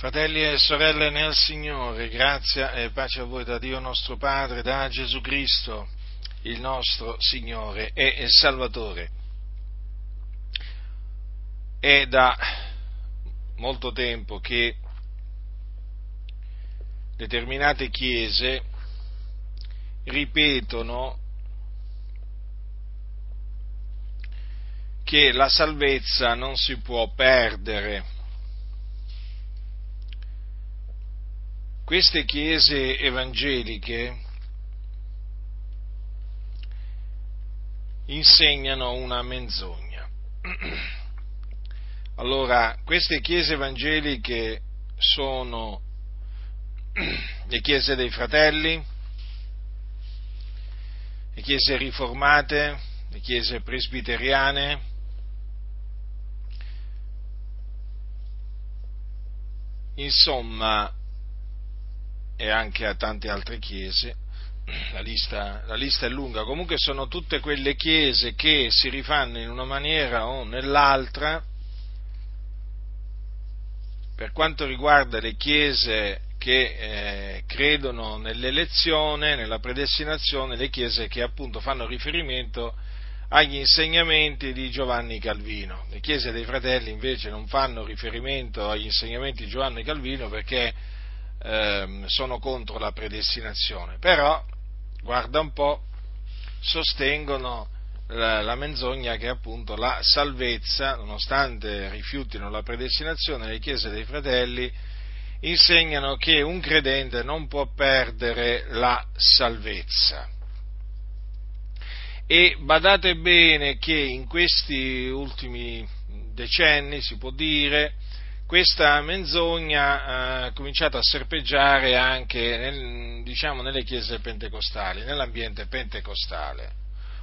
Fratelli e sorelle nel Signore, grazia e pace a voi da Dio nostro Padre, da Gesù Cristo, il nostro Signore e Salvatore. È da molto tempo che determinate chiese ripetono che la salvezza non si può perdere queste chiese evangeliche insegnano una menzogna. Allora, queste chiese evangeliche sono le chiese dei fratelli, le chiese riformate, le chiese presbiteriane, insomma e anche a tante altre chiese, la lista, la lista, è lunga, comunque sono tutte quelle chiese che si rifanno in una maniera o nell'altra, per quanto riguarda le chiese che eh, credono nell'elezione, nella predestinazione, le chiese che appunto fanno riferimento agli insegnamenti di Giovanni Calvino. Le chiese dei fratelli invece non fanno riferimento agli insegnamenti di Giovanni Calvino perché ehm, sono contro la predestinazione, però, guarda un po', sostengono la, la, menzogna che appunto la salvezza, nonostante rifiutino la predestinazione, le chiese dei fratelli insegnano che un credente non può perdere la salvezza. E badate bene che in questi ultimi decenni, si può dire, questa menzogna ha eh, cominciato a serpeggiare anche nel, diciamo, nelle chiese pentecostali, nell'ambiente pentecostale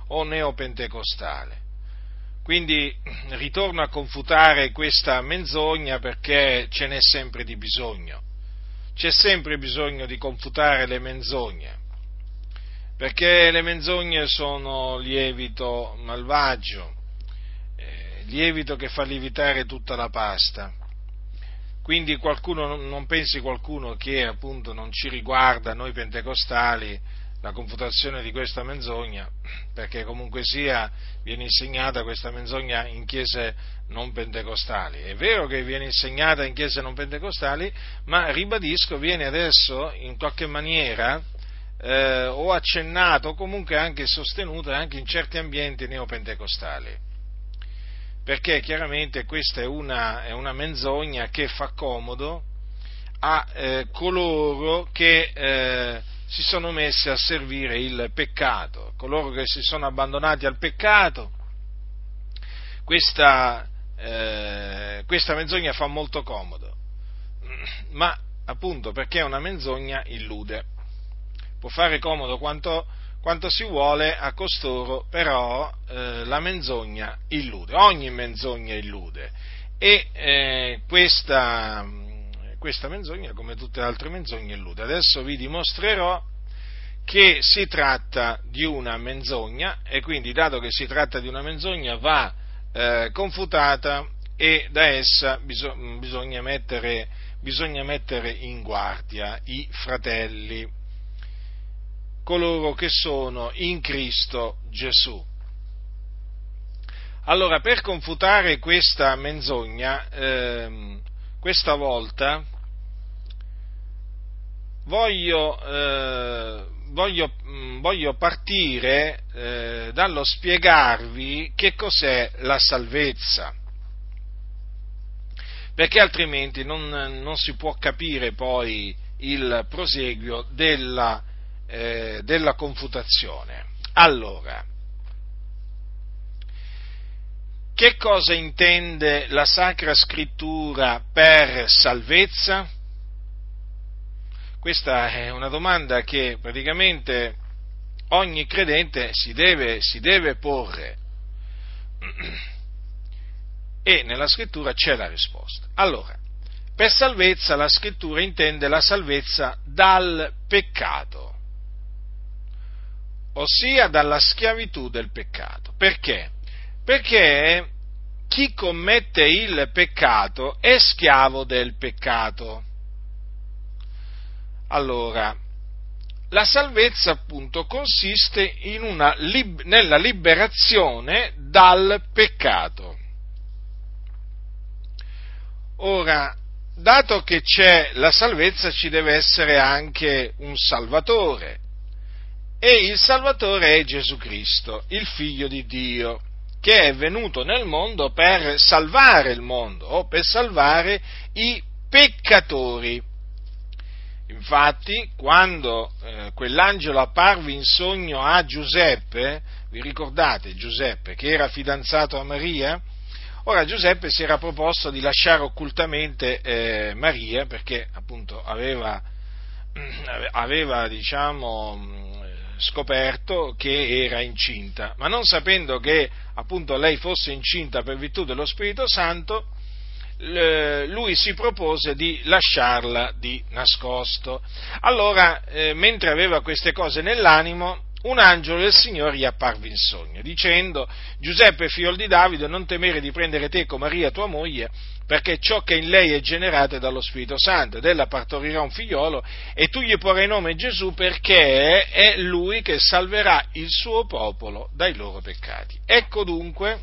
o neopentecostale. Quindi ritorno a confutare questa menzogna perché ce n'è sempre di bisogno. C'è sempre bisogno di confutare le menzogne, perché le menzogne sono lievito malvagio, eh, lievito che fa lievitare tutta la pasta quindi qualcuno, non pensi qualcuno che appunto non ci riguarda, noi pentecostali, la confutazione di questa menzogna, perché comunque sia viene insegnata questa menzogna in chiese non pentecostali. È vero che viene insegnata in chiese non pentecostali, ma ribadisco, viene adesso in qualche maniera eh, o accennato o comunque anche sostenuta anche in certi ambienti neopentecostali perché chiaramente questa è una, è una menzogna che fa comodo a eh, coloro che eh, si sono messi a servire il peccato, coloro che si sono abbandonati al peccato. Questa, eh, questa menzogna fa molto comodo, ma appunto perché una menzogna illude. Può fare comodo quanto, quanto si vuole a costoro, però eh, la menzogna illude, ogni menzogna illude e eh, questa, questa menzogna, come tutte le altre menzogne, illude. Adesso vi dimostrerò che si tratta di una menzogna e quindi dato che si tratta di una menzogna va eh, confutata e da essa bisog- bisogna, mettere, bisogna mettere in guardia i fratelli coloro che sono in Cristo Gesù. Allora, per confutare questa menzogna, ehm, questa volta voglio, eh, voglio, mm, voglio partire eh, dallo spiegarvi che cos'è la salvezza, perché altrimenti non, non si può capire poi il proseguio della eh, della confutazione. Allora, che cosa intende la Sacra Scrittura per salvezza? Questa è una domanda che praticamente ogni credente si deve, si deve porre. E nella scrittura c'è la risposta. Allora, per salvezza la scrittura intende la salvezza dal peccato ossia dalla schiavitù del peccato. Perché? Perché chi commette il peccato è schiavo del peccato. Allora, la salvezza appunto consiste una, nella liberazione dal peccato. Ora, dato che c'è la salvezza ci deve essere anche un Salvatore e il Salvatore è Gesù Cristo, il Figlio di Dio, che è venuto nel mondo per salvare il mondo o per salvare i peccatori. Infatti, quando eh, quell'angelo apparve in sogno a Giuseppe, vi ricordate Giuseppe che era fidanzato a Maria? Ora Giuseppe si era proposto di lasciare occultamente eh, Maria perché appunto aveva, aveva diciamo, scoperto che era incinta, ma non sapendo che appunto lei fosse incinta per virtù dello Spirito Santo, lui si propose di lasciarla di nascosto. Allora, eh, mentre aveva queste cose nell'animo, un angelo del Signore gli apparve in sogno, dicendo, Giuseppe, figlio di Davide, non temere di prendere te con Maria tua moglie, perché ciò che in lei è generato è dallo Spirito Santo, ed ella partorirà un figliolo, e tu gli porrai nome Gesù perché è lui che salverà il suo popolo dai loro peccati. Ecco dunque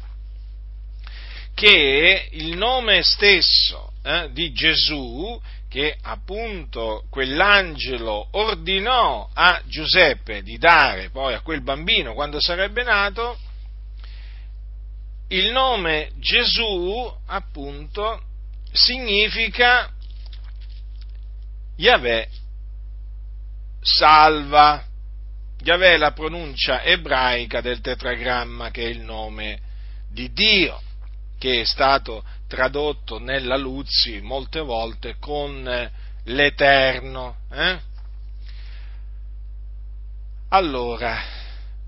che il nome stesso eh, di Gesù che appunto quell'angelo ordinò a Giuseppe di dare poi a quel bambino quando sarebbe nato, il nome Gesù appunto significa Yahweh salva. Yahweh è la pronuncia ebraica del tetragramma che è il nome di Dio, che è stato tradotto nella Luzzi molte volte con l'Eterno. Eh? Allora,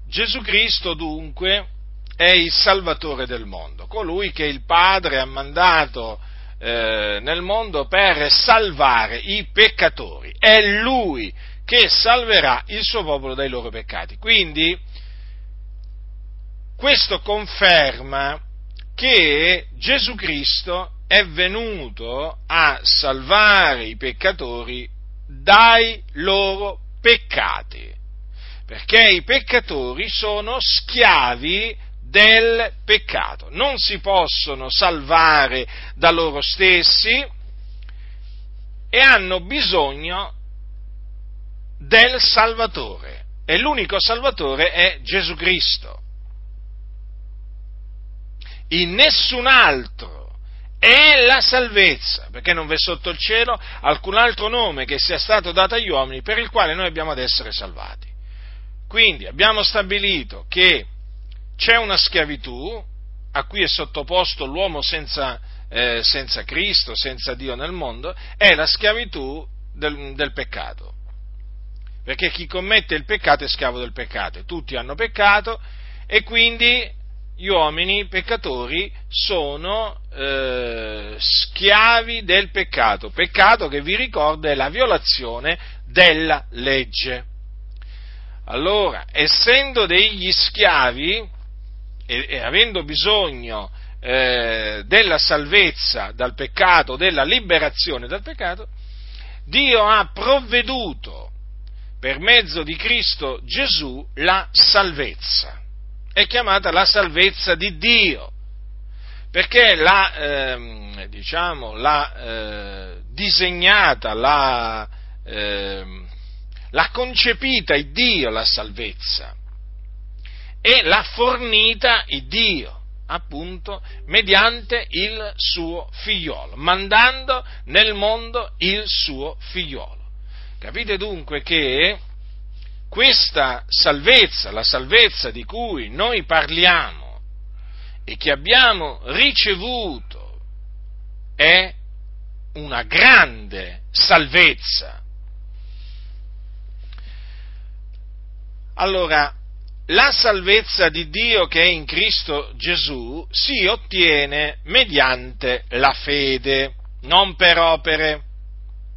Gesù Cristo dunque è il Salvatore del mondo, colui che il Padre ha mandato eh, nel mondo per salvare i peccatori. È Lui che salverà il suo popolo dai loro peccati. Quindi, questo conferma che Gesù Cristo è venuto a salvare i peccatori dai loro peccati, perché i peccatori sono schiavi del peccato, non si possono salvare da loro stessi e hanno bisogno del Salvatore. E l'unico Salvatore è Gesù Cristo. In nessun altro è la salvezza, perché non v'è sotto il cielo alcun altro nome che sia stato dato agli uomini per il quale noi abbiamo ad essere salvati. Quindi abbiamo stabilito che c'è una schiavitù a cui è sottoposto l'uomo senza, eh, senza Cristo, senza Dio nel mondo, è la schiavitù del, del peccato. Perché chi commette il peccato è schiavo del peccato, tutti hanno peccato e quindi gli uomini peccatori sono eh, schiavi del peccato, peccato che vi ricorda è la violazione della legge. Allora, essendo degli schiavi e, e avendo bisogno eh, della salvezza dal peccato, della liberazione dal peccato, Dio ha provveduto per mezzo di Cristo Gesù la salvezza. È chiamata la salvezza di Dio, perché l'ha, eh, diciamo, eh, disegnata, l'ha, eh, l'ha concepita il Dio la salvezza e l'ha fornita il Dio appunto mediante il suo figliolo, mandando nel mondo il suo figliolo. Capite dunque che questa salvezza, la salvezza di cui noi parliamo e che abbiamo ricevuto, è una grande salvezza. Allora, la salvezza di Dio che è in Cristo Gesù si ottiene mediante la fede, non per opere.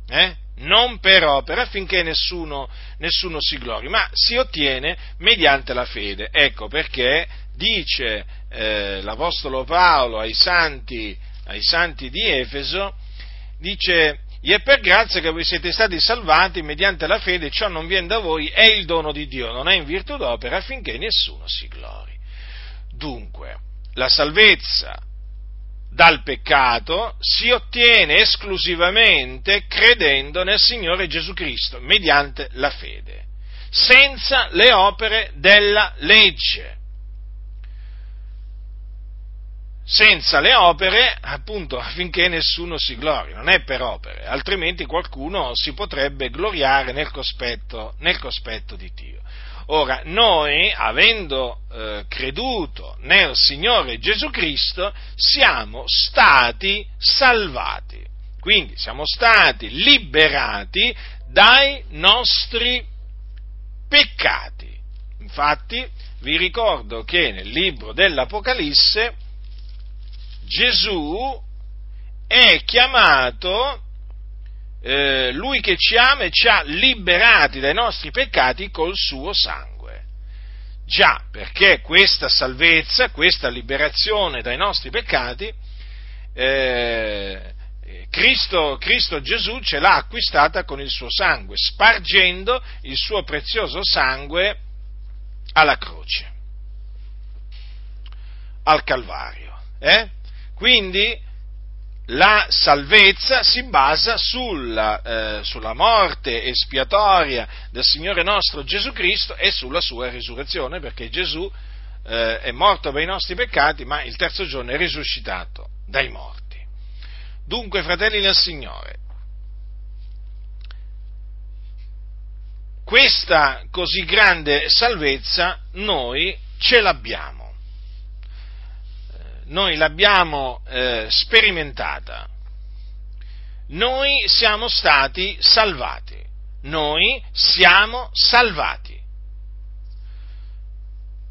Eh? non per opera, affinché nessuno, nessuno si glori, ma si ottiene mediante la fede. Ecco perché dice eh, l'Apostolo Paolo ai santi, ai santi di Efeso, dice, gli è per grazia che voi siete stati salvati mediante la fede, ciò non viene da voi, è il dono di Dio, non è in virtù d'opera affinché nessuno si glori. Dunque, la salvezza dal peccato si ottiene esclusivamente credendo nel Signore Gesù Cristo, mediante la fede, senza le opere della legge. Senza le opere, appunto, affinché nessuno si glori, non è per opere, altrimenti qualcuno si potrebbe gloriare nel cospetto, nel cospetto di Dio. Ora, noi, avendo eh, creduto nel Signore Gesù Cristo, siamo stati salvati. Quindi siamo stati liberati dai nostri peccati. Infatti, vi ricordo che nel libro dell'Apocalisse Gesù è chiamato eh, lui che ci ama e ci ha liberati dai nostri peccati col suo sangue. Già, perché questa salvezza, questa liberazione dai nostri peccati, eh, Cristo, Cristo Gesù ce l'ha acquistata con il suo sangue, spargendo il suo prezioso sangue alla croce, al Calvario. Eh? Quindi la salvezza si basa sulla, eh, sulla, morte espiatoria del Signore nostro Gesù Cristo e sulla sua risurrezione, perché Gesù eh, è morto per i nostri peccati, ma il terzo giorno è risuscitato dai morti. Dunque, fratelli del Signore, questa così grande salvezza noi ce l'abbiamo noi l'abbiamo eh, sperimentata. Noi siamo stati salvati. Noi siamo salvati.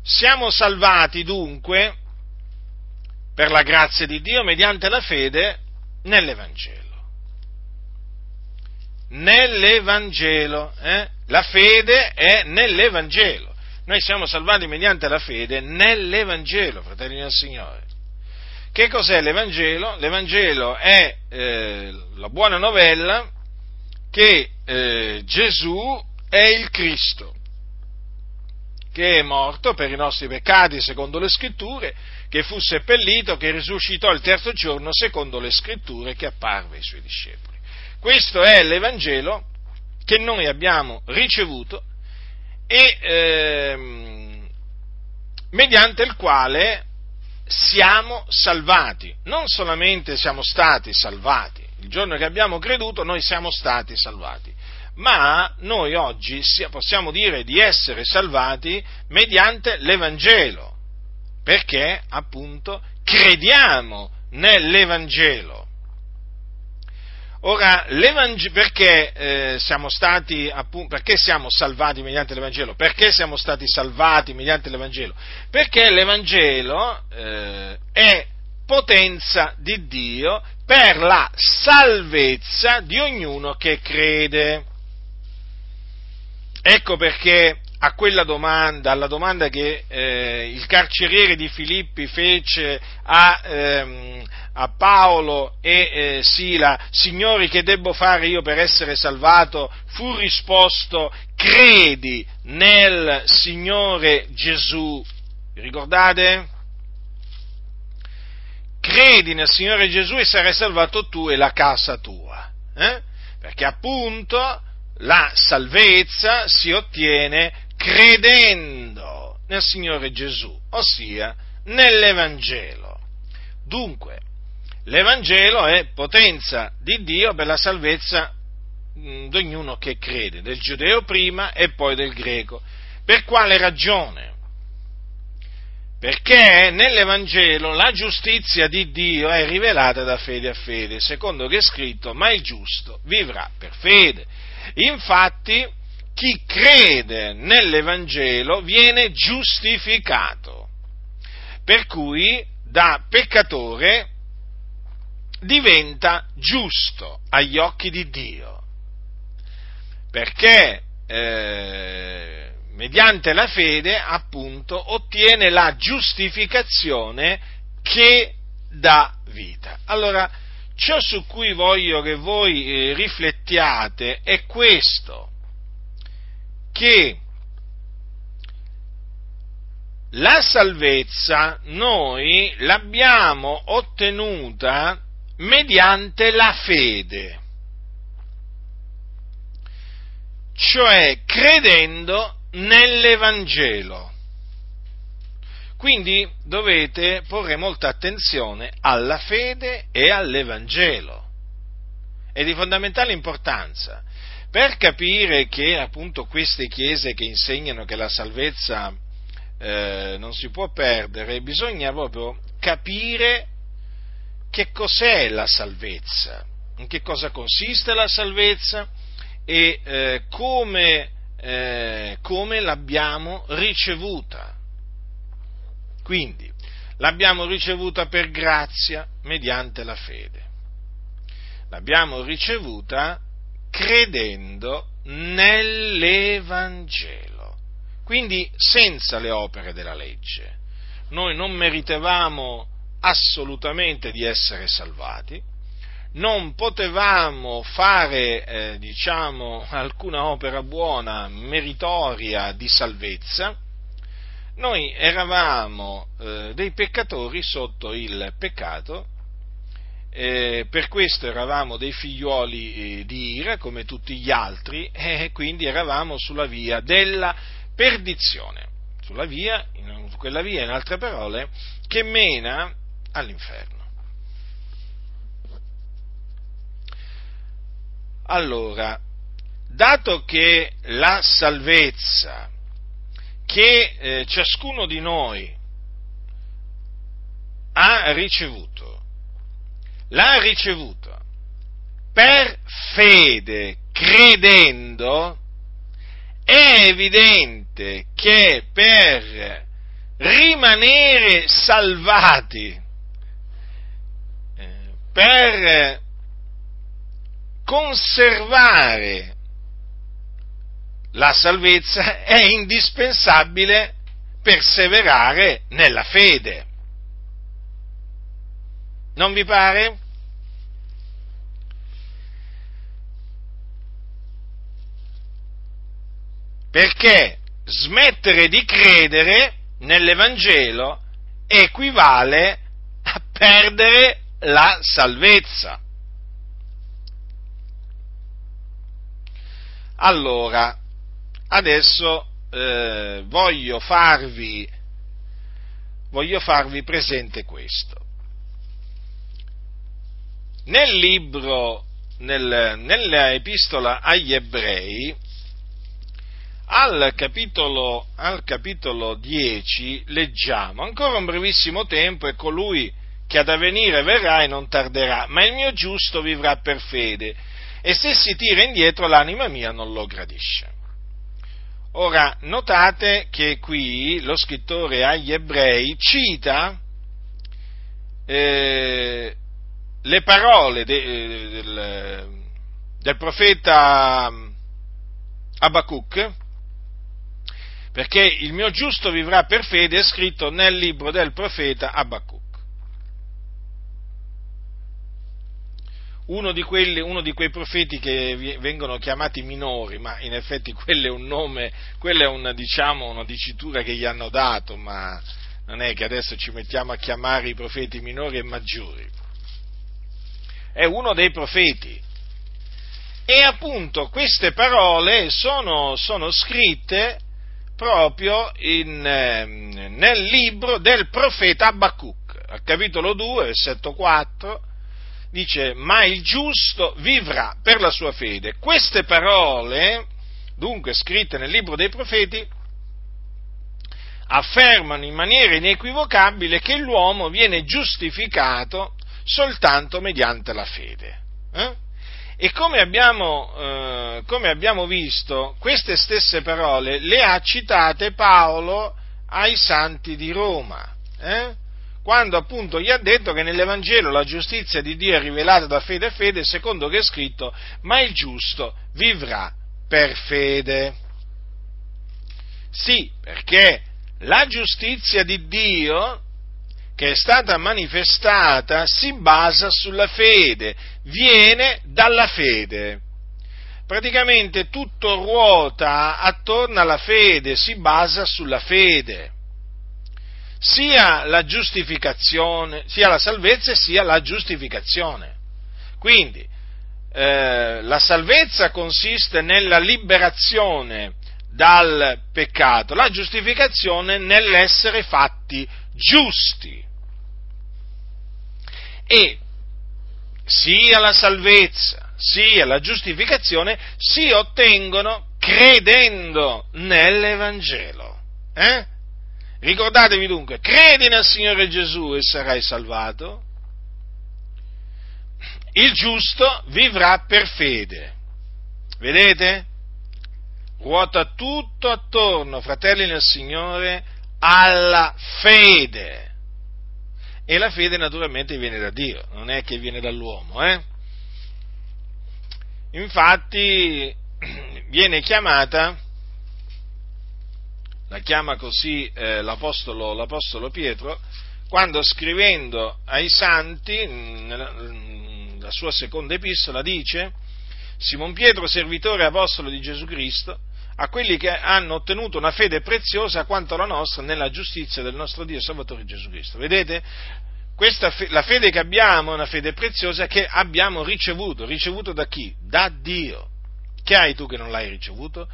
Siamo salvati dunque per la grazia di Dio mediante la fede nell'Evangelo. Nell'Evangelo, eh? la fede è nell'Evangelo. Noi siamo salvati mediante la fede nell'Evangelo, fratelli del Signore. Che cos'è l'Evangelo? L'Evangelo è eh, la buona novella che eh, Gesù è il Cristo, che è morto per i nostri peccati secondo le scritture, che fu seppellito, che risuscitò il terzo giorno secondo le scritture che apparve ai suoi discepoli. Questo è l'Evangelo che noi abbiamo ricevuto e ehm, mediante il quale siamo salvati. Non solamente siamo stati salvati, il giorno che abbiamo creduto noi siamo stati salvati, ma noi oggi possiamo dire di essere salvati mediante l'Evangelo, perché appunto crediamo nell'Evangelo. Ora, perché, eh, siamo stati, appunto, perché siamo salvati mediante l'Evangelo? Perché siamo stati salvati mediante l'Evangelo? Perché l'Evangelo eh, è potenza di Dio per la salvezza di ognuno che crede. Ecco perché a quella domanda, alla domanda che eh, il carceriere di Filippi fece a, ehm, a Paolo e eh, Sila, signori che debbo fare io per essere salvato, fu risposto, credi nel Signore Gesù. Vi ricordate? Credi nel Signore Gesù e sarai salvato tu e la casa tua. Eh? Perché appunto la salvezza si ottiene credendo nel Signore Gesù, ossia nell'Evangelo. Dunque, L'Evangelo è potenza di Dio per la salvezza di ognuno che crede, del giudeo prima e poi del greco. Per quale ragione? Perché nell'Evangelo la giustizia di Dio è rivelata da fede a fede, secondo che è scritto, ma il giusto vivrà per fede. Infatti, chi crede nell'Evangelo viene giustificato, per cui da peccatore diventa giusto agli occhi di Dio. perché eh, mediante la fede appunto ottiene la giustificazione che dà vita. Allora, ciò su cui voglio che voi eh, riflettiate è questo, che la salvezza noi l'abbiamo ottenuta mediante la fede, cioè credendo nell'Evangelo. Quindi dovete porre molta attenzione alla fede e all'Evangelo. È di fondamentale importanza per capire che appunto queste chiese che insegnano che la salvezza eh, non si può perdere, bisogna proprio capire che cos'è la salvezza, in che cosa consiste la salvezza e eh, come, eh, come l'abbiamo ricevuta. Quindi, l'abbiamo ricevuta per grazia mediante la fede. L'abbiamo ricevuta credendo nell'Evangelo quindi senza le opere della legge. Noi non meritevamo assolutamente di essere salvati, non potevamo fare, eh, diciamo, alcuna opera buona, meritoria di salvezza, noi eravamo eh, dei peccatori sotto il peccato, eh, per questo eravamo dei figlioli eh, di ira come tutti gli altri e quindi eravamo sulla via della perdizione, sulla via, in quella via, in altre parole, che mena all'inferno. Allora, dato che la salvezza che eh, ciascuno di noi ha ricevuto, l'ha ricevuto per fede, credendo, è evidente che per rimanere salvati, eh, per conservare la salvezza, è indispensabile perseverare nella fede. Non vi pare? perché smettere di credere nell'Evangelo equivale a perdere la salvezza. Allora, adesso eh, voglio, farvi, voglio farvi presente questo. Nel libro, nel, nell'epistola agli ebrei, al capitolo, al capitolo 10 leggiamo, ancora un brevissimo tempo e colui che ad avvenire verrà e non tarderà, ma il mio giusto vivrà per fede, e se si tira indietro l'anima mia non lo gradisce. Ora, notate che qui lo scrittore agli ebrei cita eh, le parole de, eh, del, del profeta Abacuc, perché il mio giusto vivrà per fede è scritto nel libro del profeta Abacuc. Uno di, quelli, uno di, quei profeti che vengono chiamati minori, ma in effetti quello è un nome, quella è una, diciamo, una dicitura che gli hanno dato, ma non è che adesso ci mettiamo a chiamare i profeti minori e maggiori. È uno dei profeti. E appunto queste parole sono, sono scritte proprio in, ehm, nel libro del profeta Abacuc, al capitolo 2, versetto 4, dice, ma il giusto vivrà per la sua fede. Queste parole, dunque scritte nel libro dei profeti, affermano in maniera inequivocabile che l'uomo viene giustificato soltanto mediante la fede. Eh? E come abbiamo, eh, come abbiamo, visto, queste stesse parole le ha citate Paolo ai santi di Roma, eh? quando appunto gli ha detto che nell'Evangelo la giustizia di Dio è rivelata da fede a fede, secondo che è scritto, ma il giusto vivrà per fede. Sì, perché la giustizia di Dio che è stata manifestata si basa sulla fede, viene dalla fede. Praticamente tutto ruota attorno alla fede, si basa sulla fede. Sia la giustificazione, sia la salvezza sia la giustificazione. Quindi eh, la salvezza consiste nella liberazione dal peccato, la giustificazione nell'essere fatti giusti. E sia la salvezza sia la giustificazione si ottengono credendo nell'Evangelo. Eh? Ricordatevi dunque, credi nel Signore Gesù e sarai salvato. Il giusto vivrà per fede. Vedete? Ruota tutto attorno, fratelli nel Signore, alla fede. E la fede naturalmente viene da Dio, non è che viene dall'uomo. Eh? Infatti viene chiamata, la chiama così eh, l'apostolo, l'apostolo, Pietro, quando scrivendo ai santi, nella, la sua seconda epistola, dice, Simon Pietro, servitore apostolo di Gesù Cristo, a quelli che hanno ottenuto una fede preziosa quanto la nostra nella giustizia del nostro Dio Salvatore Gesù Cristo. Vedete? Questa, la fede che abbiamo è una fede preziosa che abbiamo ricevuto. Ricevuto da chi? Da Dio. Che hai tu che non l'hai ricevuto?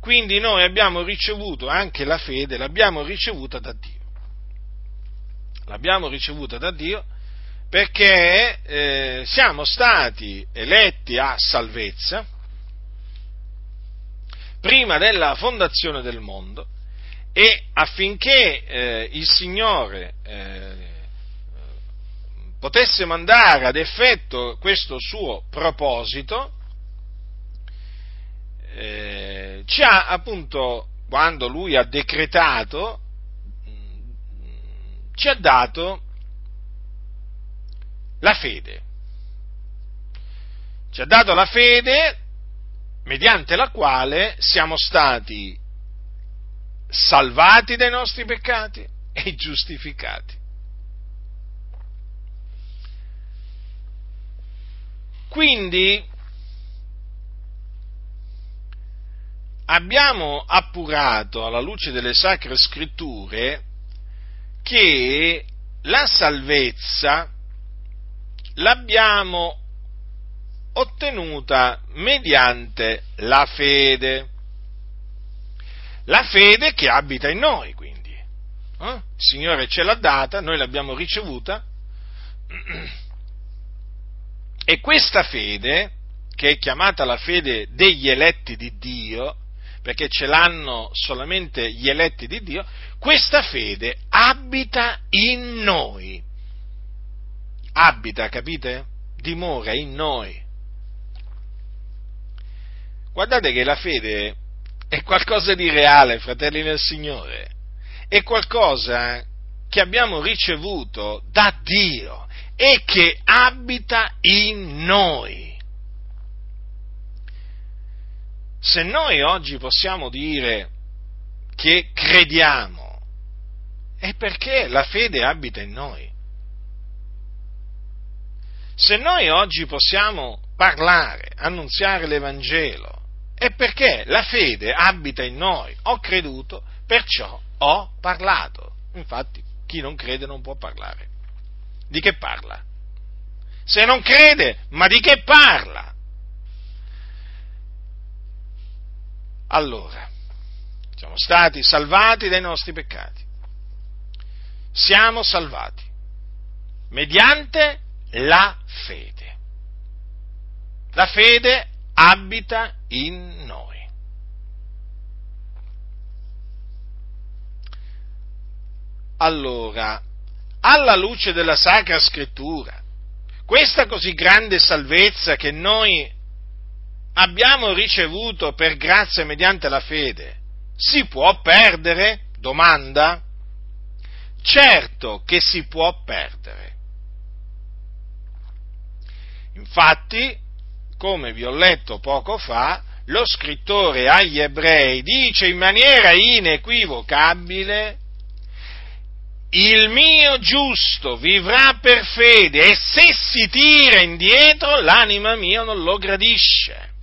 Quindi noi abbiamo ricevuto anche la fede, l'abbiamo ricevuta da Dio. L'abbiamo ricevuta da Dio perché eh, siamo stati eletti a salvezza prima della fondazione del mondo e affinché eh, il Signore eh, potesse mandare ad effetto questo suo proposito, eh, ci ha appunto, quando lui ha decretato, ci ha dato la fede. Ci ha dato la fede mediante la quale siamo stati salvati dai nostri peccati e giustificati. Quindi abbiamo appurato alla luce delle sacre scritture che la salvezza l'abbiamo ottenuta mediante la fede. La fede che abita in noi, quindi. Eh? Il Signore ce l'ha data, noi l'abbiamo ricevuta e questa fede, che è chiamata la fede degli eletti di Dio, perché ce l'hanno solamente gli eletti di Dio, questa fede abita in noi. Abita, capite? Dimora in noi. Guardate che la fede è qualcosa di reale, fratelli nel Signore. È qualcosa che abbiamo ricevuto da Dio e che abita in noi. Se noi oggi possiamo dire che crediamo, è perché la fede abita in noi. Se noi oggi possiamo parlare, annunziare l'Evangelo, è perché la fede abita in noi. Ho creduto, perciò ho parlato. Infatti, chi non crede non può parlare di che parla? Se non crede, ma di che parla? Allora, siamo stati salvati dai nostri peccati. Siamo salvati mediante la fede. La fede abita in noi. Allora, alla luce della Sacra Scrittura, questa così grande salvezza che noi abbiamo ricevuto per grazia mediante la fede, si può perdere? Domanda? Certo che si può perdere. Infatti, come vi ho letto poco fa, lo scrittore agli ebrei dice in maniera inequivocabile, il mio giusto vivrà per fede e se si tira indietro l'anima mia non lo gradisce.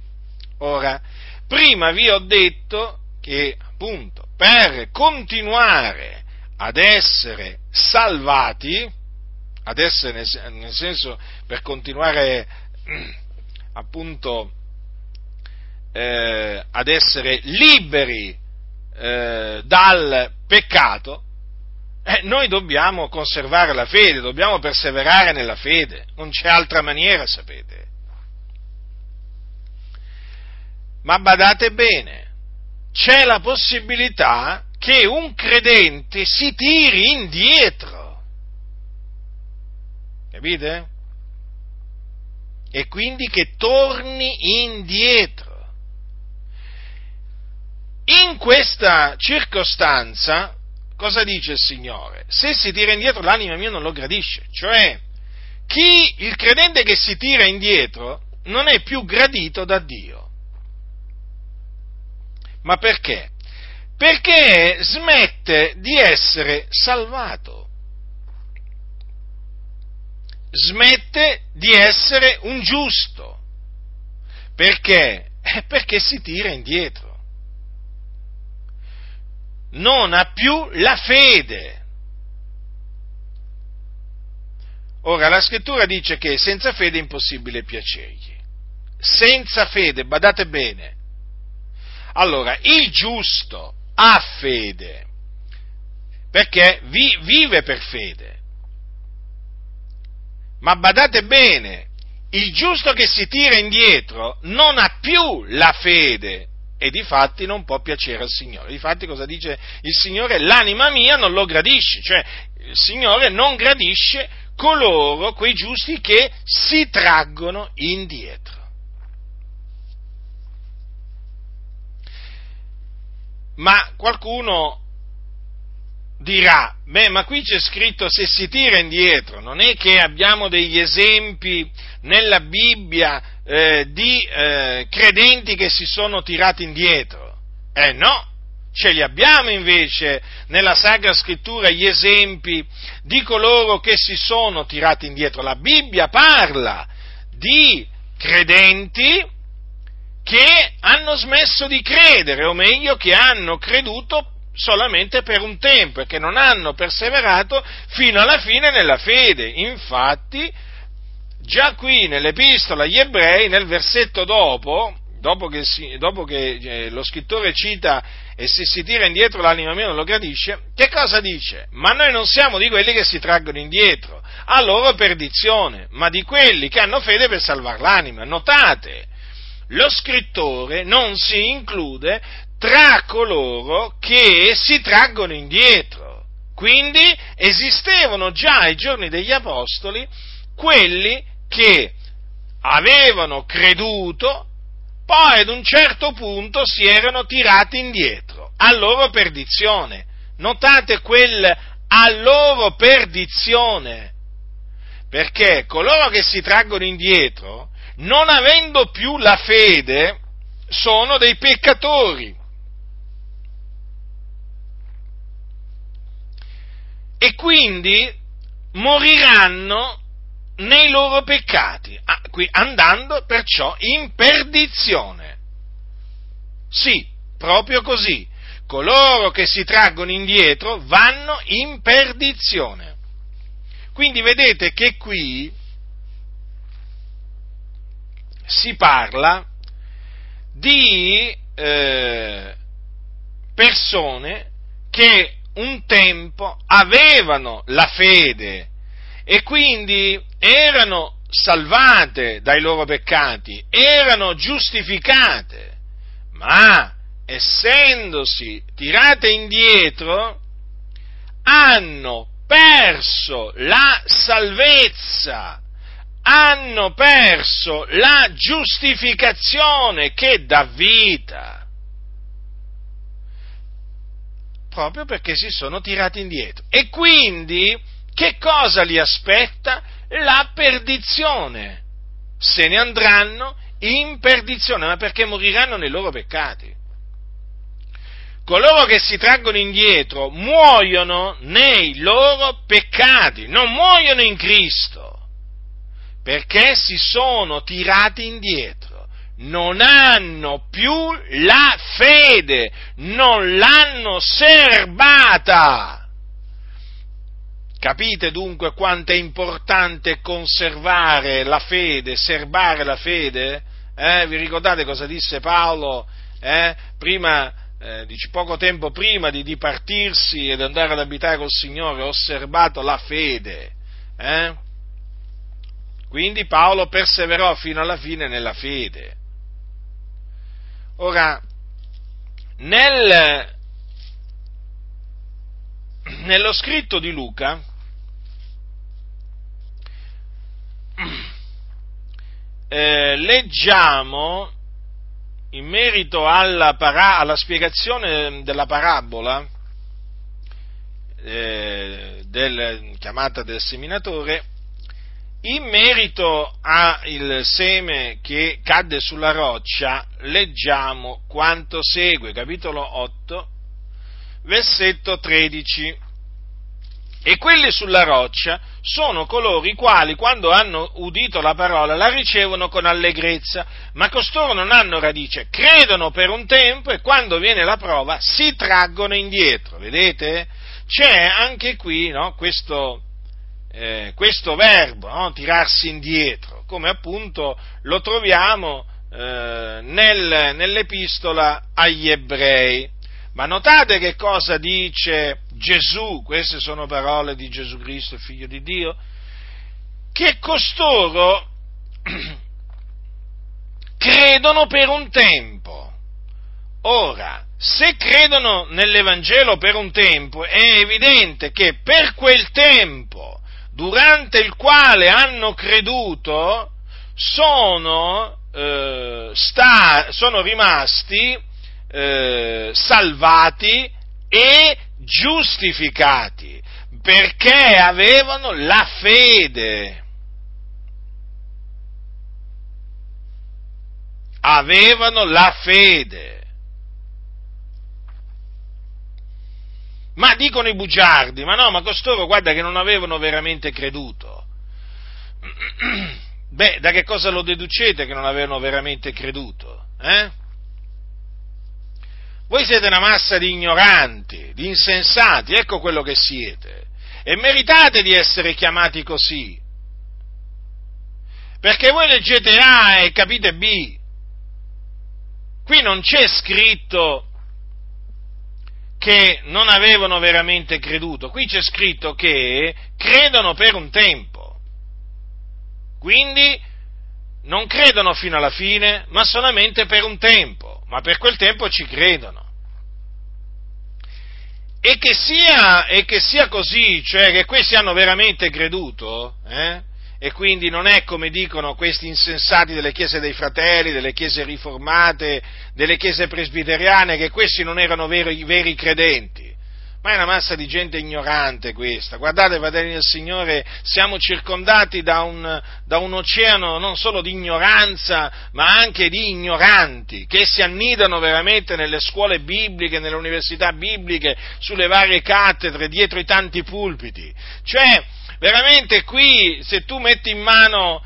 Ora, prima vi ho detto che appunto per continuare ad essere salvati, ad essere nel senso per continuare appunto eh, ad essere liberi eh, dal peccato, eh, noi dobbiamo conservare la fede, dobbiamo perseverare nella fede, non c'è altra maniera, sapete. Ma badate bene, c'è la possibilità che un credente si tiri indietro. Capite? E quindi che torni indietro. In questa circostanza, cosa dice il Signore? Se si tira indietro l'anima mia non lo gradisce, cioè chi, il credente che si tira indietro non è più gradito da Dio. Ma perché? Perché smette di essere salvato. Smette di essere un giusto. Perché? Perché si tira indietro non ha più la fede. Ora, la scrittura dice che senza fede è impossibile piacergli. Senza fede, badate bene. Allora, il giusto ha fede, perché vi, vive per fede. Ma badate bene, il giusto che si tira indietro non ha più la fede e di fatti non può piacere al Signore. Difatti cosa dice il Signore? L'anima mia non lo gradisce, cioè il Signore non gradisce coloro, quei giusti che si traggono indietro. Ma qualcuno dirà, beh, ma qui c'è scritto se si tira indietro, non è che abbiamo degli esempi nella Bibbia eh, di eh, credenti che si sono tirati indietro. Eh no, ce li abbiamo invece nella Sacra Scrittura gli esempi di coloro che si sono tirati indietro. La Bibbia parla di credenti che hanno smesso di credere, o meglio che hanno creduto solamente per un tempo e che non hanno perseverato fino alla fine nella fede. Infatti, già qui nell'epistola agli ebrei, nel versetto dopo, dopo che, si, dopo che eh, lo scrittore cita e se si tira indietro l'anima mia non lo gradisce, che cosa dice? Ma noi non siamo di quelli che si traggono indietro, a loro perdizione, ma di quelli che hanno fede per salvare l'anima. Notate, lo scrittore non si include tra coloro che si traggono indietro. Quindi esistevano già ai giorni degli Apostoli quelli che avevano creduto, poi ad un certo punto si erano tirati indietro, a loro perdizione. Notate quel a loro perdizione, perché coloro che si traggono indietro, non avendo più la fede, sono dei peccatori. E quindi moriranno nei loro peccati, ah, andando perciò in perdizione. Sì, proprio così. Coloro che si traggono indietro vanno in perdizione. Quindi vedete che qui si parla di eh, persone che un tempo avevano la fede e quindi erano salvate dai loro peccati, erano giustificate, ma essendosi tirate indietro, hanno perso la salvezza, hanno perso la giustificazione che dà vita, proprio perché si sono tirati indietro. E quindi che cosa li aspetta? La perdizione. Se ne andranno in perdizione, ma perché moriranno nei loro peccati. Coloro che si traggono indietro muoiono nei loro peccati, non muoiono in Cristo, perché si sono tirati indietro non hanno più la fede, non l'hanno serbata. Capite dunque quanto è importante conservare la fede, serbare la fede? Eh? Vi ricordate cosa disse Paolo eh? prima, eh, poco tempo prima di dipartirsi ed andare ad abitare col Signore? Ho osservato la fede. Eh? Quindi Paolo perseverò fino alla fine nella fede. Ora, nel, nello scritto di Luca, eh, leggiamo in merito alla, para, alla, spiegazione della parabola eh, del, chiamata del seminatore, in merito al seme che cadde sulla roccia, leggiamo quanto segue, capitolo 8, versetto 13. E quelli sulla roccia sono coloro i quali, quando hanno udito la parola, la ricevono con allegrezza, ma costoro non hanno radice, credono per un tempo e quando viene la prova si traggono indietro. Vedete? C'è anche qui no, questo, eh, questo verbo, no? tirarsi indietro, come appunto lo troviamo eh, nel, nell'epistola agli ebrei. Ma notate che cosa dice Gesù, queste sono parole di Gesù Cristo, figlio di Dio, che costoro credono per un tempo. Ora, se credono nell'Evangelo per un tempo, è evidente che per quel tempo durante il quale hanno creduto sono, eh, sta, sono rimasti eh, salvati e giustificati perché avevano la fede. Avevano la fede. Ma dicono i bugiardi, ma no, ma costoro guarda che non avevano veramente creduto. Beh, da che cosa lo deducete che non avevano veramente creduto? Eh? Voi siete una massa di ignoranti, di insensati, ecco quello che siete. E meritate di essere chiamati così. Perché voi leggete A e capite B. Qui non c'è scritto che non avevano veramente creduto, qui c'è scritto che credono per un tempo. Quindi non credono fino alla fine, ma solamente per un tempo, ma per quel tempo ci credono. E che sia, e che sia così, cioè che questi hanno veramente creduto, eh? E quindi non è come dicono questi insensati delle chiese dei fratelli, delle chiese riformate, delle chiese presbiteriane, che questi non erano veri, veri credenti. Ma è una massa di gente ignorante questa. Guardate, fratelli del Signore, siamo circondati da un, da un, oceano non solo di ignoranza, ma anche di ignoranti, che si annidano veramente nelle scuole bibliche, nelle università bibliche, sulle varie cattedre, dietro i tanti pulpiti. Cioè, veramente qui, se tu metti in mano,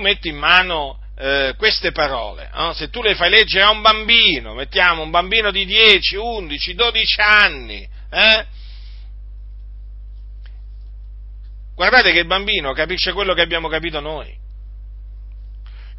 metti in mano eh, queste parole, no? se tu le fai leggere a un bambino, mettiamo un bambino di 10, 11, 12 anni, eh? guardate che il bambino capisce quello che abbiamo capito noi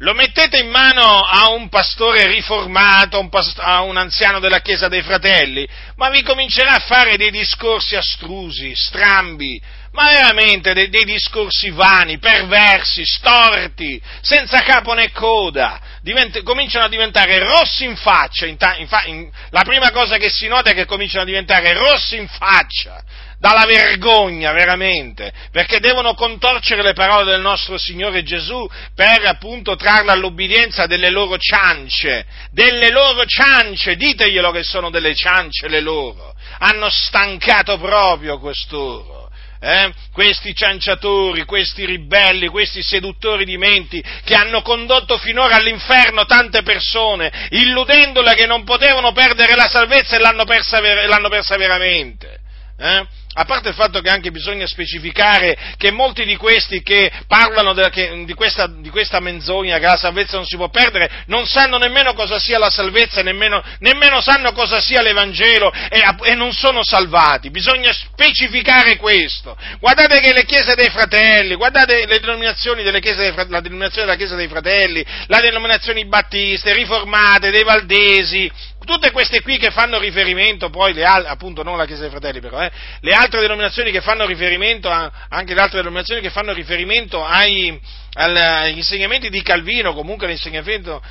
lo mettete in mano a un pastore riformato, a un anziano della Chiesa dei Fratelli, ma vi comincerà a fare dei discorsi astrusi, strambi, ma veramente dei, dei discorsi vani, perversi, storti, senza capo né coda, Divent- cominciano a diventare rossi in faccia, in ta- in fa- in- la prima cosa che si nota è che cominciano a diventare rossi in faccia, dalla vergogna veramente, perché devono contorcere le parole del nostro Signore Gesù per appunto trarla all'obbedienza delle loro ciance, delle loro ciance, diteglielo che sono delle ciance le loro, hanno stancato proprio costoro. Eh, questi cianciatori, questi ribelli, questi seduttori di menti che hanno condotto finora all'inferno tante persone, illudendole che non potevano perdere la salvezza e l'hanno persa, l'hanno persa veramente. Eh? A parte il fatto che anche bisogna specificare che molti di questi che parlano de, che, di, questa, di, questa, menzogna che la salvezza non si può perdere, non sanno nemmeno cosa sia la salvezza, nemmeno, nemmeno sanno cosa sia l'Evangelo e, e, non sono salvati. Bisogna specificare questo. Guardate che le chiese dei fratelli, guardate le denominazioni delle chiese dei, la denominazione della Chiesa dei fratelli, la denominazione battiste, riformate, dei valdesi, tutte queste qui che fanno riferimento, poi le altre, appunto non la Chiesa dei Fratelli però, eh, le altre denominazioni che fanno riferimento, a, anche le altre denominazioni che fanno riferimento ai, agli insegnamenti di Calvino, comunque all'insegnamento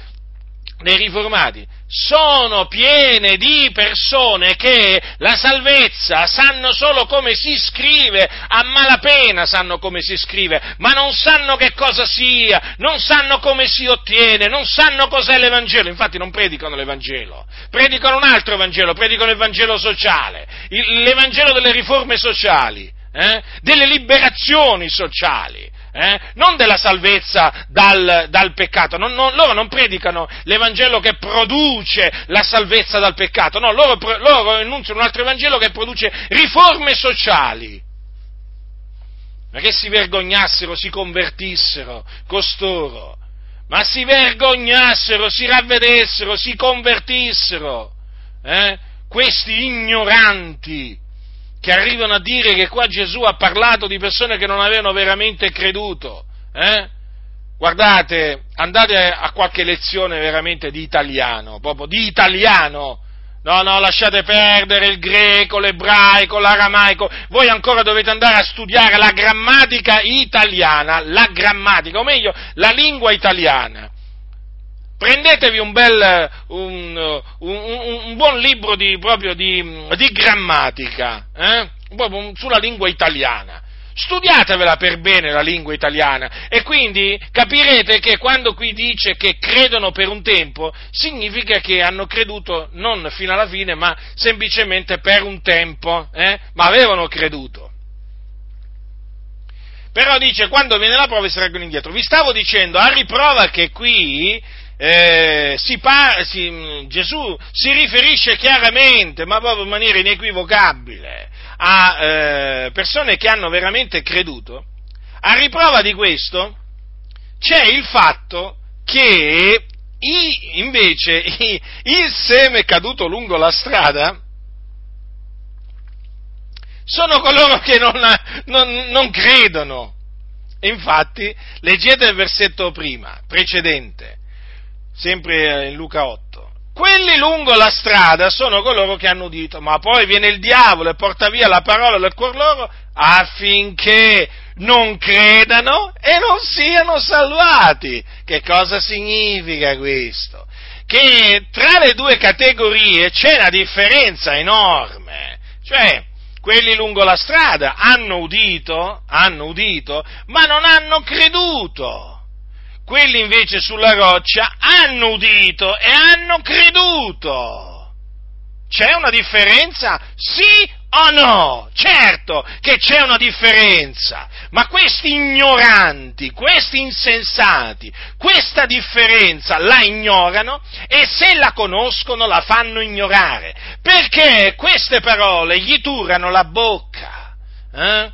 dei riformati sono piene di persone che la salvezza sanno solo come si scrive, a malapena sanno come si scrive, ma non sanno che cosa sia, non sanno come si ottiene, non sanno cos'è l'Evangelo, infatti non predicano l'Evangelo, predicano un altro Vangelo, predicano il Vangelo sociale, l'Evangelo delle riforme sociali, eh? delle liberazioni sociali eh? non della salvezza dal, dal peccato, non, non, loro non predicano l'Evangelo che produce la salvezza dal peccato, no, loro, loro enunciano un altro Evangelo che produce riforme sociali. Ma che si vergognassero, si convertissero costoro, ma si vergognassero, si ravvedessero, si convertissero, eh? questi ignoranti che arrivano a dire che qua Gesù ha parlato di persone che non avevano veramente creduto. Eh? Guardate, andate a qualche lezione veramente di italiano, proprio di italiano. No, no, lasciate perdere il greco, l'ebraico, l'aramaico. Voi ancora dovete andare a studiare la grammatica italiana, la grammatica, o meglio, la lingua italiana. Prendetevi un bel, un, un, un buon libro di, proprio di, di grammatica, eh? proprio sulla lingua italiana. Studiatevela per bene la lingua italiana e quindi capirete che quando qui dice che credono per un tempo, significa che hanno creduto non fino alla fine, ma semplicemente per un tempo, eh? ma avevano creduto. Però dice, quando viene la prova si reggono indietro. Vi stavo dicendo, a riprova che qui eh, si par- si, Gesù si riferisce chiaramente, ma proprio in maniera inequivocabile, a eh, persone che hanno veramente creduto, a riprova di questo c'è il fatto che i, invece i, il seme caduto lungo la strada sono coloro che non, non, non credono. Infatti, leggete il versetto prima, precedente sempre in Luca 8. Quelli lungo la strada sono coloro che hanno udito, ma poi viene il diavolo e porta via la parola del cuor loro affinché non credano e non siano salvati. Che cosa significa questo? Che tra le due categorie c'è una differenza enorme. Cioè, quelli lungo la strada hanno udito, hanno udito, ma non hanno creduto quelli invece sulla roccia hanno udito e hanno creduto. C'è una differenza? Sì o no? Certo che c'è una differenza, ma questi ignoranti, questi insensati, questa differenza la ignorano e se la conoscono la fanno ignorare, perché queste parole gli turano la bocca. Eh?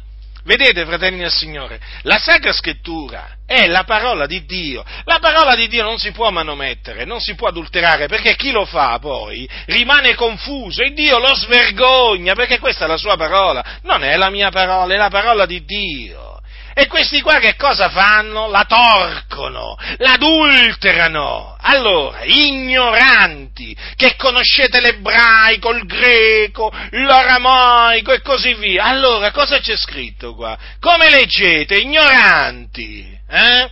Vedete, fratelli del Signore, la Sacra Scrittura è la parola di Dio. La parola di Dio non si può manomettere, non si può adulterare, perché chi lo fa poi rimane confuso e Dio lo svergogna, perché questa è la sua parola, non è la mia parola, è la parola di Dio. E questi qua che cosa fanno? La torcono, l'adulterano. Allora, ignoranti, che conoscete l'ebraico, il greco, l'aramaico e così via. Allora, cosa c'è scritto qua? Come leggete? Ignoranti, eh?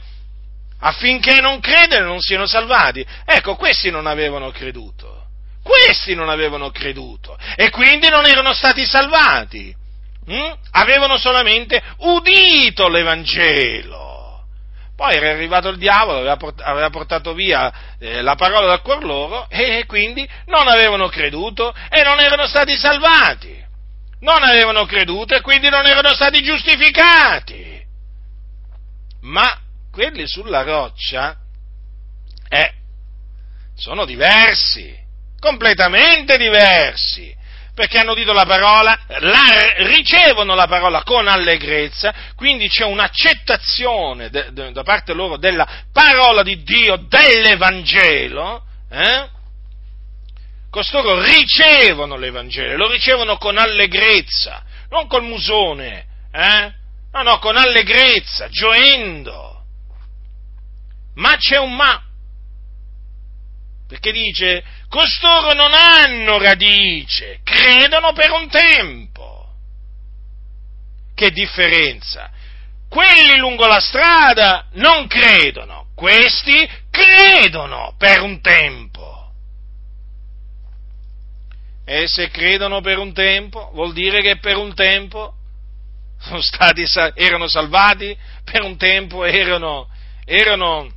Affinché non credano non siano salvati. Ecco, questi non avevano creduto. Questi non avevano creduto e quindi non erano stati salvati hm? avevano solamente udito l'Evangelo. Poi era arrivato il diavolo, aveva portato via eh, la parola dal cuor loro e quindi non avevano creduto e non erano stati salvati. non avevano creduto e quindi non erano stati giustificati. Ma quelli sulla roccia, eh, sono diversi, completamente diversi perché hanno udito la parola, la, ricevono la parola con allegrezza, quindi c'è un'accettazione de, de, da parte loro della parola di Dio, dell'Evangelo, eh? costoro ricevono l'Evangelo, lo ricevono con allegrezza, non col musone, eh? no, no, con allegrezza, gioendo. Ma c'è un ma, perché dice, costoro non hanno radice, credono per un tempo. Che differenza? Quelli lungo la strada non credono, questi credono per un tempo. E se credono per un tempo, vuol dire che per un tempo stati, erano salvati, per un tempo erano, erano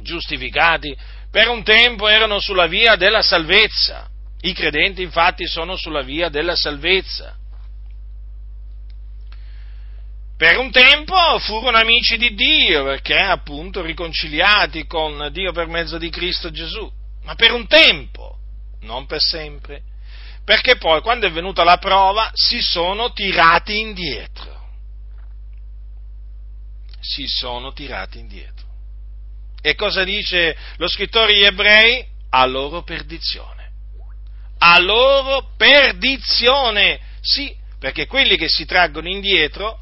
giustificati, per un tempo erano sulla via della salvezza. I credenti infatti sono sulla via della salvezza. Per un tempo furono amici di Dio perché appunto riconciliati con Dio per mezzo di Cristo Gesù, ma per un tempo, non per sempre, perché poi quando è venuta la prova si sono tirati indietro. Si sono tirati indietro. E cosa dice lo scrittore agli ebrei? A loro perdizione. A loro perdizione. Sì, perché quelli che si traggono indietro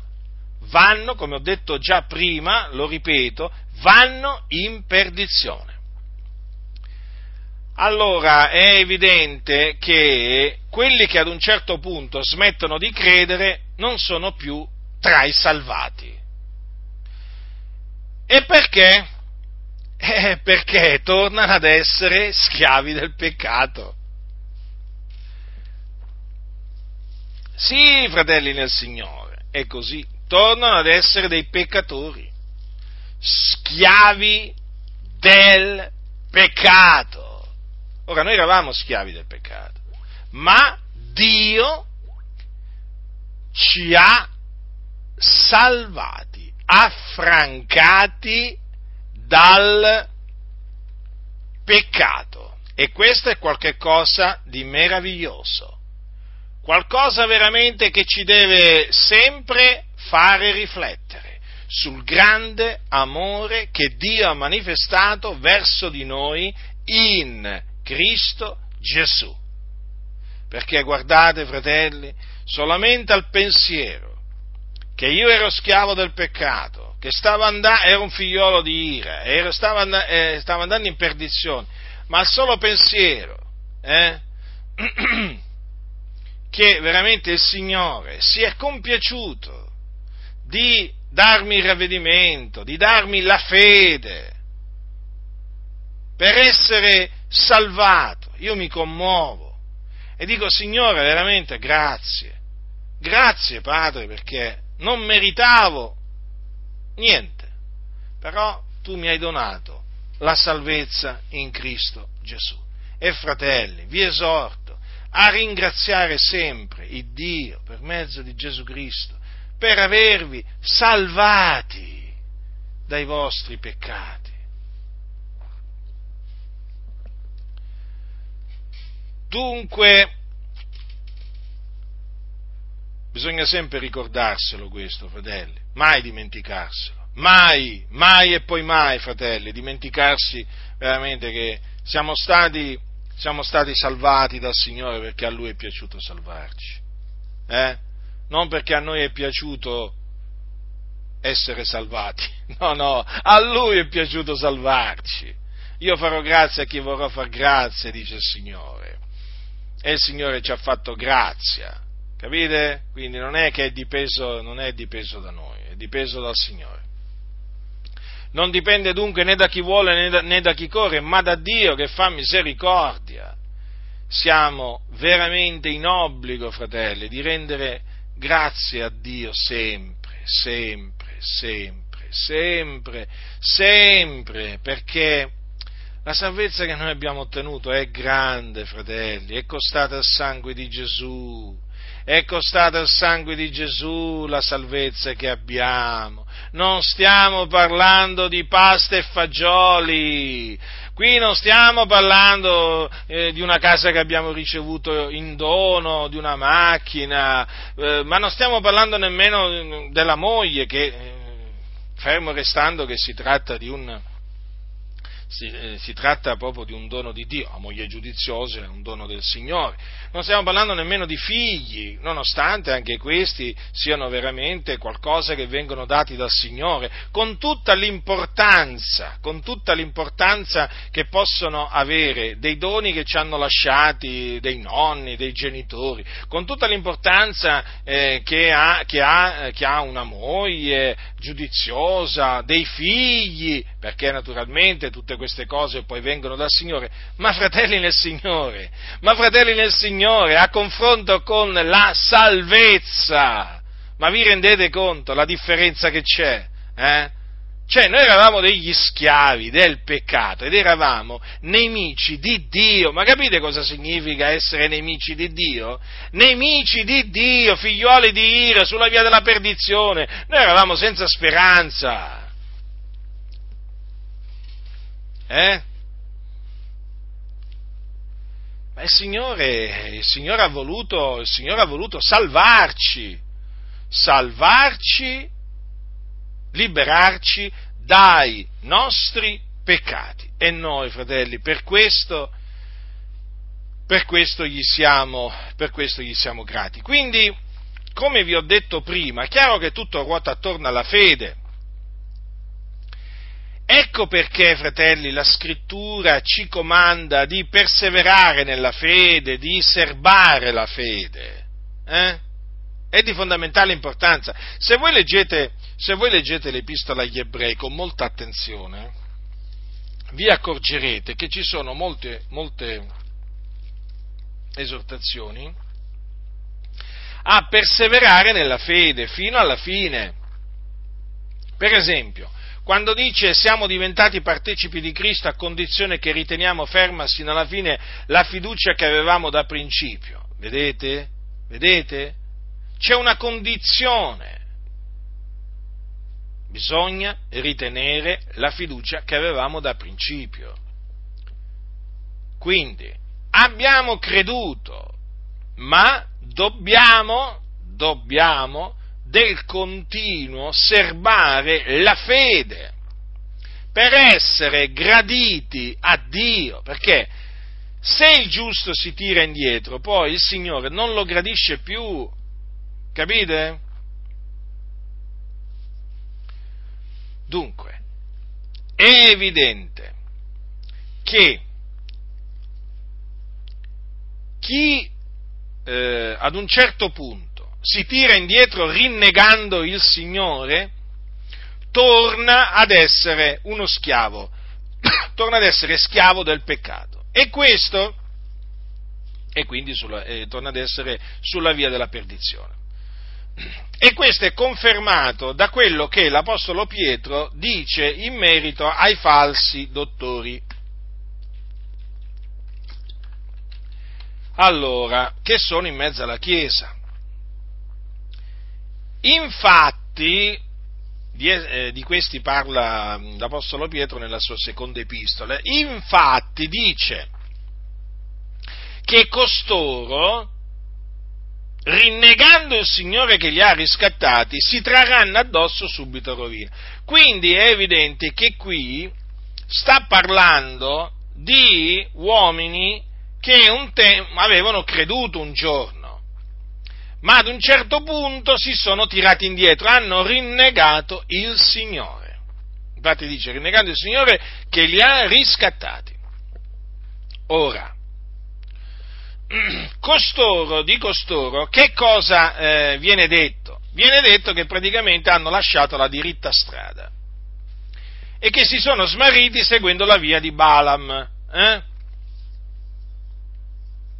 vanno, come ho detto già prima, lo ripeto, vanno in perdizione. Allora è evidente che quelli che ad un certo punto smettono di credere non sono più tra i salvati. E perché? Eh, perché tornano ad essere schiavi del peccato. Sì, fratelli nel Signore, è così, tornano ad essere dei peccatori, schiavi del peccato. Ora, noi eravamo schiavi del peccato, ma Dio ci ha salvati, affrancati dal peccato. E questo è qualcosa di meraviglioso, qualcosa veramente che ci deve sempre fare riflettere sul grande amore che Dio ha manifestato verso di noi in Cristo Gesù. Perché guardate, fratelli, solamente al pensiero che io ero schiavo del peccato, che stava andando, era un figliolo di ira, era, stava, and- eh, stava, andando in perdizione, ma al solo pensiero eh, che veramente il Signore si è compiaciuto di darmi il ravvedimento, di darmi la fede per essere salvato, io mi commuovo e dico Signore veramente grazie, grazie Padre perché non meritavo niente, però tu mi hai donato la salvezza in Cristo Gesù. E fratelli, vi esorto a ringraziare sempre il Dio per mezzo di Gesù Cristo per avervi salvati dai vostri peccati. Dunque, Bisogna sempre ricordarselo questo, fratelli, mai dimenticarselo, mai, mai e poi mai, fratelli, dimenticarsi veramente che siamo stati, siamo stati salvati dal Signore perché a Lui è piaciuto salvarci, eh? non perché a noi è piaciuto essere salvati, no, no, a Lui è piaciuto salvarci. Io farò grazia a chi vorrà far grazia, dice il Signore. E il Signore ci ha fatto grazia Capite? Quindi non è che è dipeso, è dipeso da noi, dipeso dal Signore. Non dipende dunque né da chi vuole né da, né da chi corre, ma da Dio che fa misericordia. Siamo veramente in obbligo, fratelli, di rendere grazie a Dio sempre, sempre, sempre, sempre, sempre, perché la salvezza che noi abbiamo ottenuto è grande, fratelli, è costata il sangue di Gesù, è costata il sangue di Gesù la salvezza che abbiamo. Non stiamo parlando di pasta e fagioli, qui non stiamo parlando eh, di una casa che abbiamo ricevuto in dono, di una macchina, eh, ma non stiamo parlando nemmeno della moglie che, eh, fermo restando che si tratta di un si, eh, si, tratta proprio di un dono di Dio, la moglie giudiziosa è un dono del Signore. Non stiamo parlando nemmeno di figli, nonostante anche questi siano veramente qualcosa che vengono dati dal Signore, con tutta l'importanza, con tutta l'importanza che possono avere dei doni che ci hanno lasciati dei nonni, dei genitori, con tutta l'importanza eh, che, ha, che, ha, che ha una moglie giudiziosa, dei figli, perché naturalmente tutte queste cose poi vengono dal Signore, ma fratelli nel Signore, ma fratelli nel Signore, a confronto con la salvezza, ma vi rendete conto la differenza che c'è? Eh? Cioè, noi eravamo degli schiavi del peccato ed eravamo nemici di Dio. Ma capite cosa significa essere nemici di Dio? Nemici di Dio, figlioli di ira, sulla via della perdizione. Noi eravamo senza speranza. Eh? Ma il Signore, il Signore, ha voluto, il Signore ha voluto salvarci, salvarci, liberarci dai nostri peccati. E noi, fratelli, per questo, per questo, gli, siamo, per questo gli siamo grati. Quindi, come vi ho detto prima, è chiaro che tutto ruota attorno alla fede. Ecco perché, fratelli, la scrittura ci comanda di perseverare nella fede, di serbare la fede. Eh? È di fondamentale importanza. Se voi, leggete, se voi leggete l'epistola agli ebrei con molta attenzione, vi accorgerete che ci sono molte, molte esortazioni a perseverare nella fede fino alla fine. Per esempio, quando dice siamo diventati partecipi di Cristo a condizione che riteniamo ferma sino alla fine la fiducia che avevamo da principio. Vedete? Vedete? C'è una condizione. Bisogna ritenere la fiducia che avevamo da principio. Quindi, abbiamo creduto, ma dobbiamo, dobbiamo del continuo serbare la fede per essere graditi a Dio, perché se il giusto si tira indietro, poi il Signore non lo gradisce più, capite? Dunque, è evidente che chi eh, ad un certo punto si tira indietro rinnegando il Signore, torna ad essere uno schiavo, torna ad essere schiavo del peccato. E questo, e quindi sulla, eh, torna ad essere sulla via della perdizione. E questo è confermato da quello che l'Apostolo Pietro dice in merito ai falsi dottori. Allora, che sono in mezzo alla Chiesa. Infatti, di, eh, di, questi parla l'Apostolo Pietro nella sua seconda epistola, infatti dice che costoro, rinnegando il Signore che li ha riscattati, si trarranno addosso subito rovina. Quindi è evidente che qui sta parlando di uomini che te- avevano creduto un giorno ma ad un certo punto si sono tirati indietro, hanno rinnegato il Signore. Infatti dice, rinnegando il Signore che li ha riscattati. Ora, costoro, di costoro, che cosa eh, viene detto? Viene detto che praticamente hanno lasciato la diritta strada e che si sono smarriti seguendo la via di Balaam. Eh?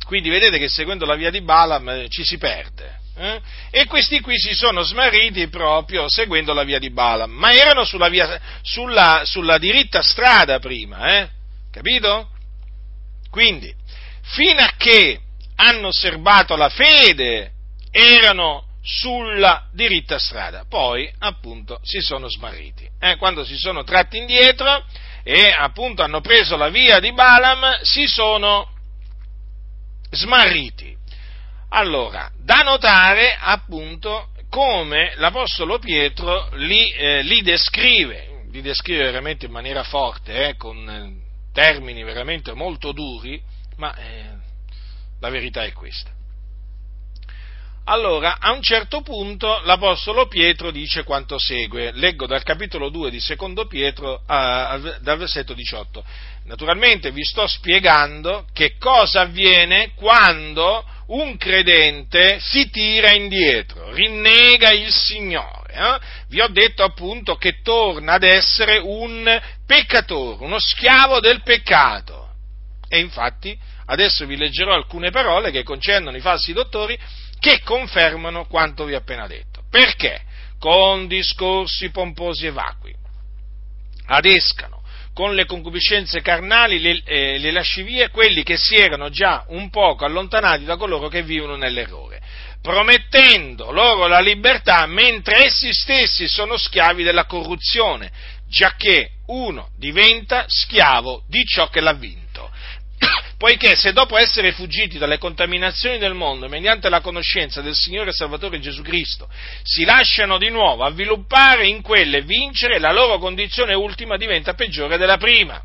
Quindi vedete che seguendo la via di Balaam eh, ci si perde. Eh? E questi qui si sono smarriti proprio seguendo la via di Balaam, ma erano sulla, via, sulla, sulla diritta strada prima, eh? capito? Quindi, fino a che hanno serbato la fede erano sulla diritta strada, poi appunto si sono smarriti. Eh, quando si sono tratti indietro e appunto hanno preso la via di Balaam, si sono smarriti. Allora, da notare appunto come l'Apostolo Pietro li, eh, li descrive, li descrive veramente in maniera forte, eh, con eh, termini veramente molto duri, ma eh, la verità è questa. Allora, a un certo punto l'Apostolo Pietro dice quanto segue. Leggo dal capitolo 2 di Secondo Pietro, uh, dal versetto 18. Naturalmente vi sto spiegando che cosa avviene quando un credente si tira indietro, rinnega il Signore. Eh? Vi ho detto appunto che torna ad essere un peccatore, uno schiavo del peccato. E infatti adesso vi leggerò alcune parole che concernono i falsi dottori che confermano quanto vi ho appena detto. Perché? Con discorsi pomposi e vacui. Adescano con le concupiscenze carnali le, eh, le lascivie quelli che si erano già un poco allontanati da coloro che vivono nell'errore, promettendo loro la libertà mentre essi stessi sono schiavi della corruzione, giacché uno diventa schiavo di ciò che l'ha vinto poiché se dopo essere fuggiti dalle contaminazioni del mondo mediante la conoscenza del Signore Salvatore Gesù Cristo si lasciano di nuovo avviluppare in quelle vincere, la loro condizione ultima diventa peggiore della prima.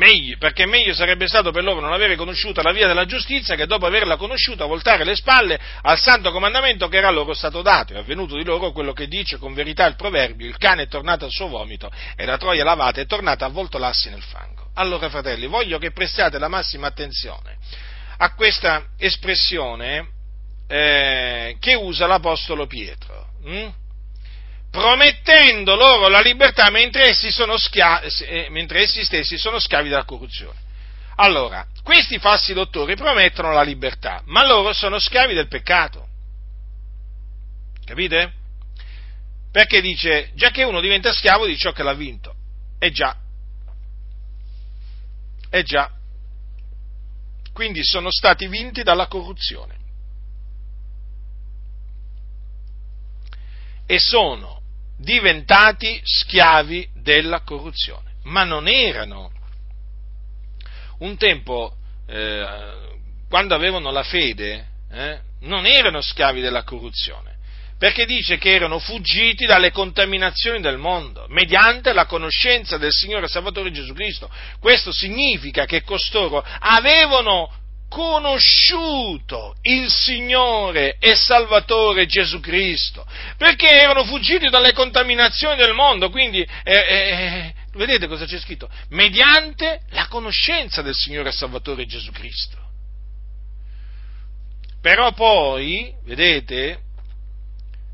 Meglio, perché meglio sarebbe stato per loro non avere conosciuta la via della giustizia che dopo averla conosciuta voltare le spalle al santo comandamento che era loro stato dato. È avvenuto di loro quello che dice con verità il proverbio, il cane è tornato al suo vomito e la troia lavata è tornata a voltolarsi nel fango. Allora, fratelli, voglio che prestiate la massima attenzione a questa espressione eh, che usa l'Apostolo Pietro. Hm? Promettendo loro la libertà mentre essi, schia- eh, mentre essi, stessi sono schiavi della corruzione. Allora, questi falsi dottori promettono la libertà, ma loro sono schiavi del peccato. Capite? Perché dice, già che uno diventa schiavo di ciò che l'ha vinto. E già, eh già, quindi sono stati vinti dalla corruzione. E sono diventati schiavi della corruzione. Ma non erano. Un tempo, eh, quando avevano la fede, eh, non erano schiavi della corruzione perché dice che erano fuggiti dalle contaminazioni del mondo, mediante la conoscenza del Signore Salvatore Gesù Cristo. Questo significa che costoro avevano conosciuto il Signore e Salvatore Gesù Cristo, perché erano fuggiti dalle contaminazioni del mondo, quindi eh, eh, vedete cosa c'è scritto? Mediante la conoscenza del Signore e Salvatore Gesù Cristo. Però poi, vedete,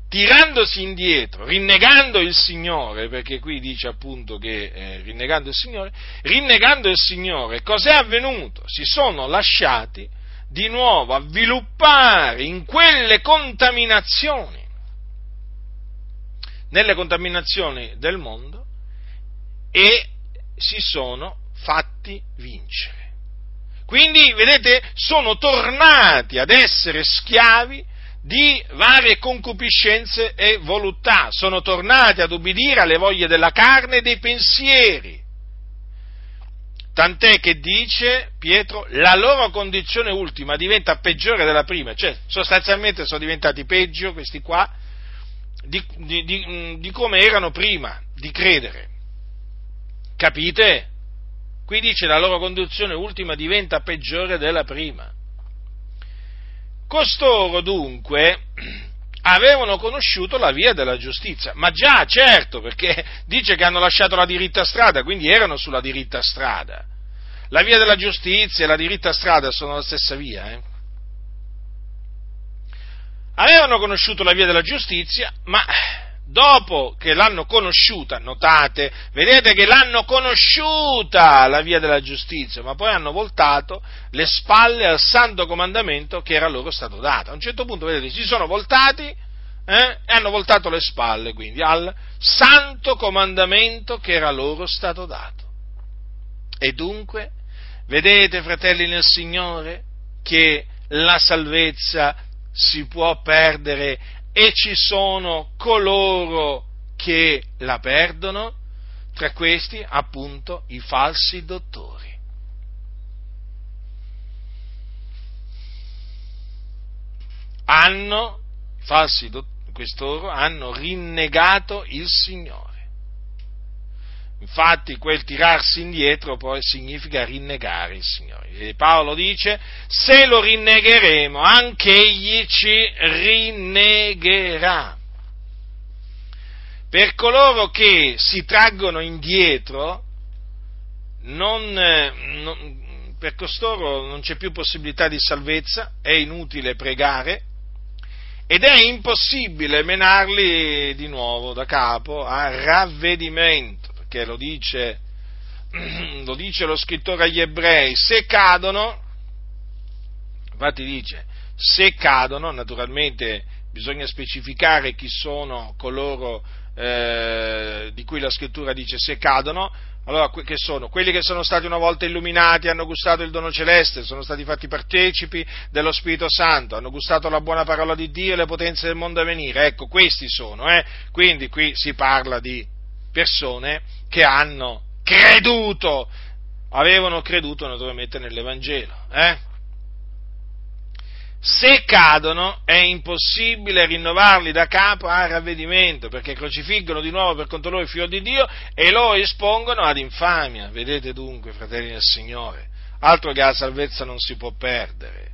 tirandosi indietro, rinnegando il Signore, perché qui dice appunto che eh, rinnegando il Signore, rinnegando il Signore, cos'è avvenuto? Si sono lasciati di nuovo avviluppare in quelle contaminazioni, nelle contaminazioni del mondo, e si sono fatti vincere. Quindi, vedete, sono tornati ad essere schiavi di varie concupiscenze e voluttà, sono tornati ad ubbidire alle voglie della carne e dei pensieri. Tant'è che dice Pietro, la loro condizione ultima diventa peggiore della prima, cioè sostanzialmente sono diventati peggio questi qua di, di, di, di come erano prima di credere. Capite? Qui dice la loro condizione ultima diventa peggiore della prima. Costoro dunque avevano conosciuto la via della giustizia, ma già certo, perché dice che hanno lasciato la diritta strada, quindi erano sulla diritta strada. La via della giustizia e la diritta strada sono la stessa via. Eh? Avevano conosciuto la via della giustizia, ma dopo che l'hanno conosciuta, notate, vedete che l'hanno conosciuta la via della giustizia, ma poi hanno voltato le spalle al santo comandamento che era loro stato dato. A un certo punto, vedete, si sono voltati eh, e hanno voltato le spalle quindi al santo comandamento che era loro stato dato. E dunque, vedete, fratelli nel Signore, che la salvezza si può perdere e ci sono coloro che la perdono, tra questi appunto i falsi dottori. Hanno, falsi dottori, quest'oro, hanno rinnegato il Signore. Infatti quel tirarsi indietro poi significa rinnegare il Signore. E Paolo dice, se lo rinnegheremo, anche egli ci rinnegherà. Per coloro che si traggono indietro, non, non, per costoro non c'è più possibilità di salvezza, è inutile pregare ed è impossibile menarli di nuovo da capo a ravvedimento, perché lo dice, lo dice lo scrittore agli ebrei, se cadono, infatti dice, se cadono, naturalmente bisogna specificare chi sono coloro eh, di cui la scrittura dice se cadono, allora che sono? Quelli che sono stati una volta illuminati, hanno gustato il dono celeste, sono stati fatti partecipi dello Spirito Santo, hanno gustato la buona parola di Dio e le potenze del mondo a venire. Ecco, questi sono, eh? Quindi qui si parla di persone che hanno creduto, avevano creduto naturalmente nell'Evangelo, eh? se cadono è impossibile rinnovarli da capo a ravvedimento, perché crocifiggono di nuovo per conto loro il figlio di Dio e lo espongono ad infamia. Vedete dunque, fratelli del Signore, altro che la salvezza non si può perdere.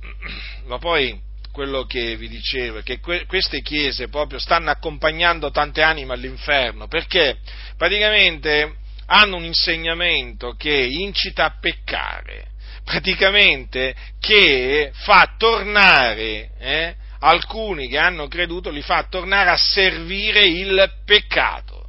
Ma poi quello che vi dicevo che que- queste chiese proprio stanno accompagnando tante anime all'inferno, perché praticamente hanno un insegnamento che incita a peccare praticamente che fa tornare eh, alcuni che hanno creduto, li fa tornare a servire il peccato.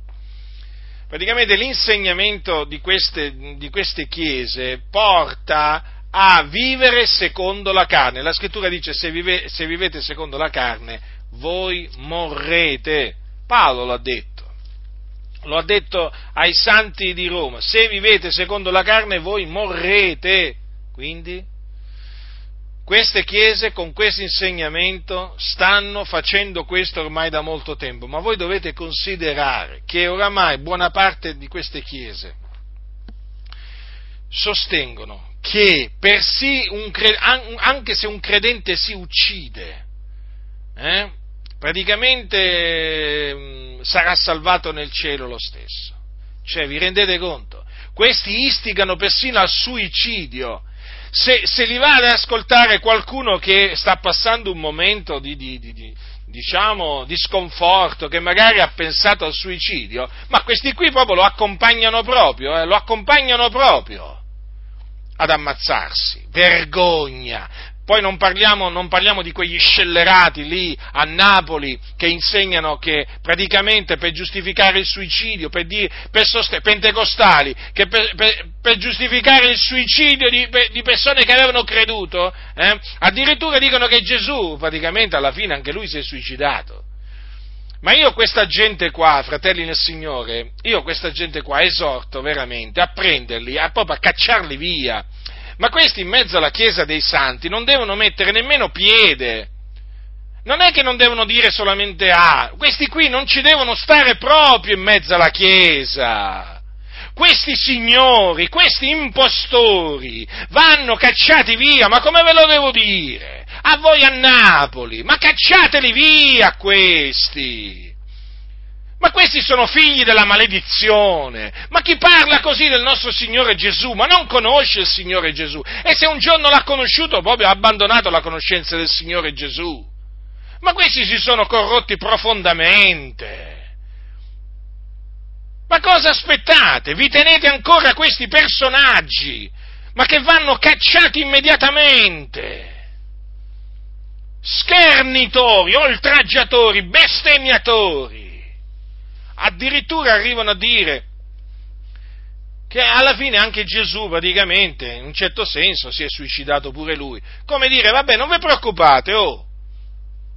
Praticamente l'insegnamento di queste, di queste chiese porta a vivere secondo la carne. La scrittura dice se, vive, se vivete secondo la carne voi morrete. Paolo l'ha detto lo ha detto ai santi di Roma, se vivete secondo la carne voi morrete. Quindi queste chiese con questo insegnamento stanno facendo questo ormai da molto tempo, ma voi dovete considerare che oramai buona parte di queste chiese sostengono che per sì un, anche se un credente si uccide, eh, praticamente mm, sarà salvato nel cielo lo stesso. Cioè, vi rendete conto? Questi istigano persino al suicidio se, se li va ad ascoltare qualcuno che sta passando un momento di, di, di, diciamo, di sconforto, che magari ha pensato al suicidio, ma questi qui proprio lo accompagnano proprio, eh, lo accompagnano proprio ad ammazzarsi. Vergogna! Poi non parliamo, non parliamo, di quegli scellerati lì a Napoli che insegnano che praticamente per giustificare il suicidio, per, dire, per sost- pentecostali, che per, per, per, giustificare il suicidio di, di, persone che avevano creduto, eh, addirittura dicono che Gesù praticamente alla fine anche lui si è suicidato. Ma io questa gente qua, fratelli nel Signore, io questa gente qua esorto veramente a prenderli, a proprio a cacciarli via ma questi in mezzo alla Chiesa dei Santi non devono mettere nemmeno piede. Non è che non devono dire solamente ah, questi qui non ci devono stare proprio in mezzo alla Chiesa. Questi signori, questi impostori vanno cacciati via, ma come ve lo devo dire? A voi a Napoli, ma cacciateli via questi! Ma questi sono figli della maledizione. Ma chi parla così del nostro Signore Gesù? Ma non conosce il Signore Gesù. E se un giorno l'ha conosciuto, proprio ha abbandonato la conoscenza del Signore Gesù. Ma questi si sono corrotti profondamente. Ma cosa aspettate? Vi tenete ancora questi personaggi, ma che vanno cacciati immediatamente? Schernitori, oltraggiatori, bestemmiatori addirittura arrivano a dire che alla fine anche Gesù praticamente, in un certo senso, si è suicidato pure lui. Come dire, vabbè, non vi preoccupate, oh,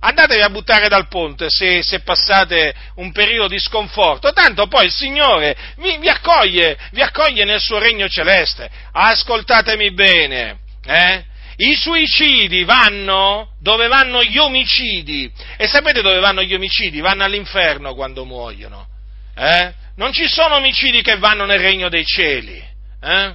andatevi a buttare dal ponte se, se, passate un periodo di sconforto, tanto poi il Signore vi, vi, accoglie, vi accoglie nel suo regno celeste. Ascoltatemi bene, eh? I suicidi vanno dove vanno gli omicidi. E sapete dove vanno gli omicidi? Vanno all'inferno quando muoiono. Eh? Non ci sono omicidi che vanno nel regno dei cieli. Eh?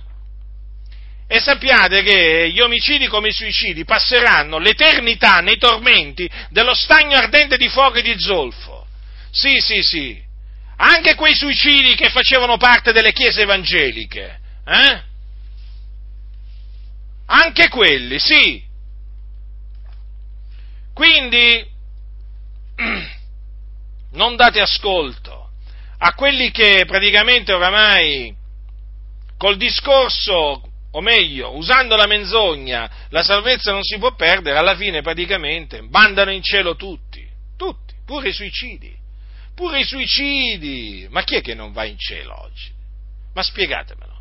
E sappiate che gli omicidi come i suicidi passeranno l'eternità nei tormenti dello stagno ardente di fuoco e di zolfo. Sì, sì, sì. Anche quei suicidi che facevano parte delle chiese evangeliche. Eh? Anche quelli, sì. Quindi non date ascolto a quelli che praticamente oramai col discorso o meglio, usando la menzogna, la salvezza non si può perdere, alla fine praticamente mandano in cielo tutti, tutti, pure i suicidi, pure i suicidi. Ma chi è che non va in cielo oggi? Ma spiegatemelo.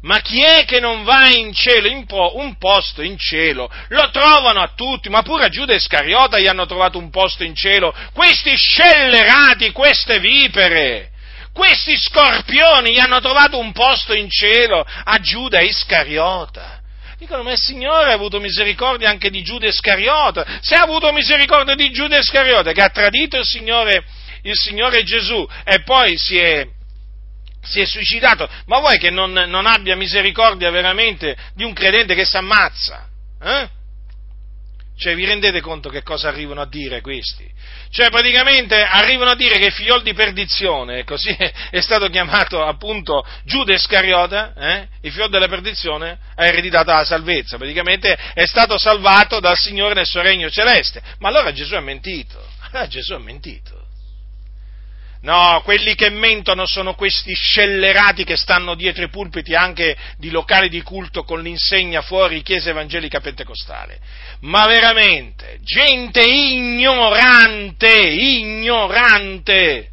Ma chi è che non va in cielo, in po- un posto in cielo? Lo trovano a tutti, ma pure a Giuda Iscariota gli hanno trovato un posto in cielo. Questi scellerati, queste vipere, questi scorpioni gli hanno trovato un posto in cielo a Giuda Iscariota. Dicono, ma il Signore ha avuto misericordia anche di Giuda Iscariota. Se ha avuto misericordia di Giuda Iscariota, che ha tradito il Signore, il Signore Gesù e poi si è, si è suicidato, ma vuoi che non, non, abbia misericordia veramente di un credente che si ammazza? Eh? Cioè, vi rendete conto che cosa arrivano a dire questi? Cioè, praticamente arrivano a dire che figliol di perdizione, così è stato chiamato appunto Giuda Iscariota, eh? il figlio della perdizione, ha ereditato la salvezza, praticamente è stato salvato dal Signore nel suo regno celeste. Ma allora Gesù ha mentito, ah, Gesù ha mentito. No, quelli che mentono sono questi scellerati che stanno dietro i pulpiti anche di locali di culto con l'insegna fuori chiesa evangelica pentecostale. Ma veramente, gente ignorante, ignorante.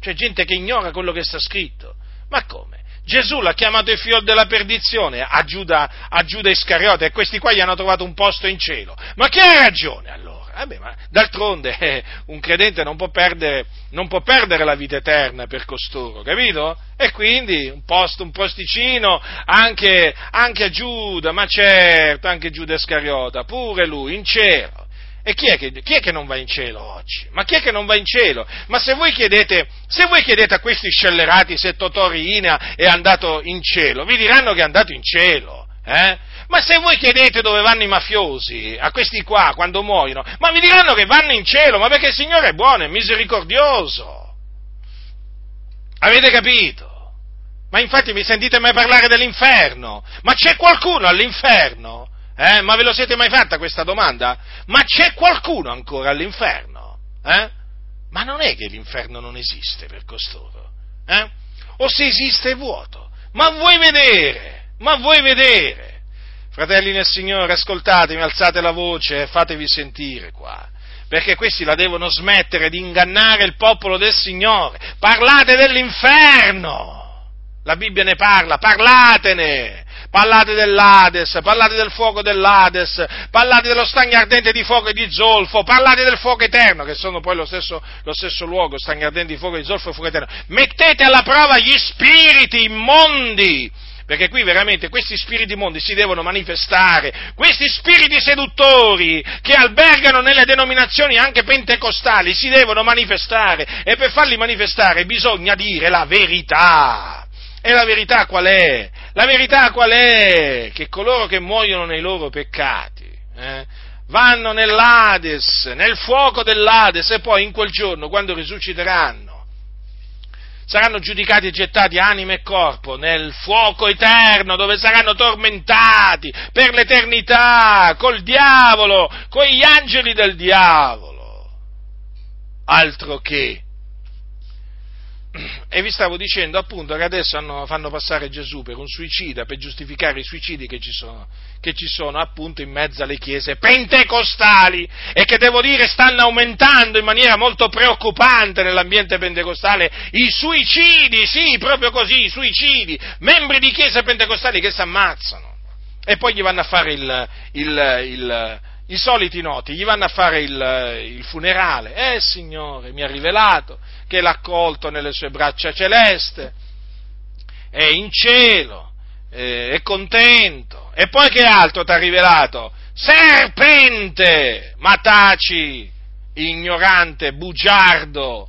Cioè gente che ignora quello che sta scritto. Ma come? Gesù l'ha chiamato il figlio della perdizione a Giuda, a Giuda Iscariota e questi qua gli hanno trovato un posto in cielo. Ma chi ha ragione allora? Vabbè, ma d'altronde eh, un credente non può, perdere, non può, perdere, la vita eterna per costoro, capito? E quindi un posto, un posticino anche, anche a Giuda, ma certo, anche Giuda Iscariota, pure lui, in cielo. E chi è, che, chi è, che, non va in cielo oggi? Ma chi è che non va in cielo? Ma se voi chiedete, se voi chiedete a questi scellerati se Totorina è andato in cielo, vi diranno che è andato in cielo. Eh? Ma se voi chiedete dove vanno i mafiosi, a questi qua, quando muoiono, ma vi diranno che vanno in cielo, ma perché il Signore è buono, è misericordioso. Avete capito? Ma infatti mi sentite mai parlare dell'inferno? Ma c'è qualcuno all'inferno? Eh? Ma ve lo siete mai fatta questa domanda? Ma c'è qualcuno ancora all'inferno? Eh? Ma non è che l'inferno non esiste per costoro? Eh? O se esiste è vuoto? Ma vuoi vedere? Ma vuoi vedere? Fratelli nel Signore, ascoltatemi, alzate la voce fatevi sentire qua, perché questi la devono smettere di ingannare il popolo del Signore. Parlate dell'inferno! La Bibbia ne parla, parlatene! Parlate dell'Ades, parlate del fuoco dell'Ades, parlate dello stagno ardente di fuoco e di zolfo, parlate del fuoco eterno, che sono poi lo stesso, lo stesso luogo, stagno ardente di fuoco e di zolfo e fuoco eterno. Mettete alla prova gli spiriti immondi perché qui veramente questi spiriti mondi si devono manifestare, questi spiriti seduttori che albergano nelle denominazioni anche pentecostali si devono manifestare e per farli manifestare bisogna dire la verità. E la verità qual è? La verità qual è? Che coloro che muoiono nei loro peccati eh, vanno nell'Ades, nel fuoco dell'Ades e poi in quel giorno, quando risusciteranno, saranno giudicati e gettati anima e corpo nel fuoco eterno dove saranno tormentati per l'eternità col diavolo, con gli angeli del diavolo. Altro che e vi stavo dicendo appunto che adesso hanno, fanno passare Gesù per un suicida per giustificare i suicidi che ci, sono, che ci sono appunto in mezzo alle chiese pentecostali e che devo dire stanno aumentando in maniera molto preoccupante nell'ambiente pentecostale i suicidi, sì, proprio così, i suicidi, membri di chiese pentecostali che si ammazzano e poi gli vanno a fare il, il, il i soliti noti, gli vanno a fare il, funerale. Eh, Signore, mi ha rivelato che l'ha accolto nelle sue braccia celeste, è in cielo, è contento. E poi che altro ti ha rivelato? serpente, ma taci, ignorante, bugiardo,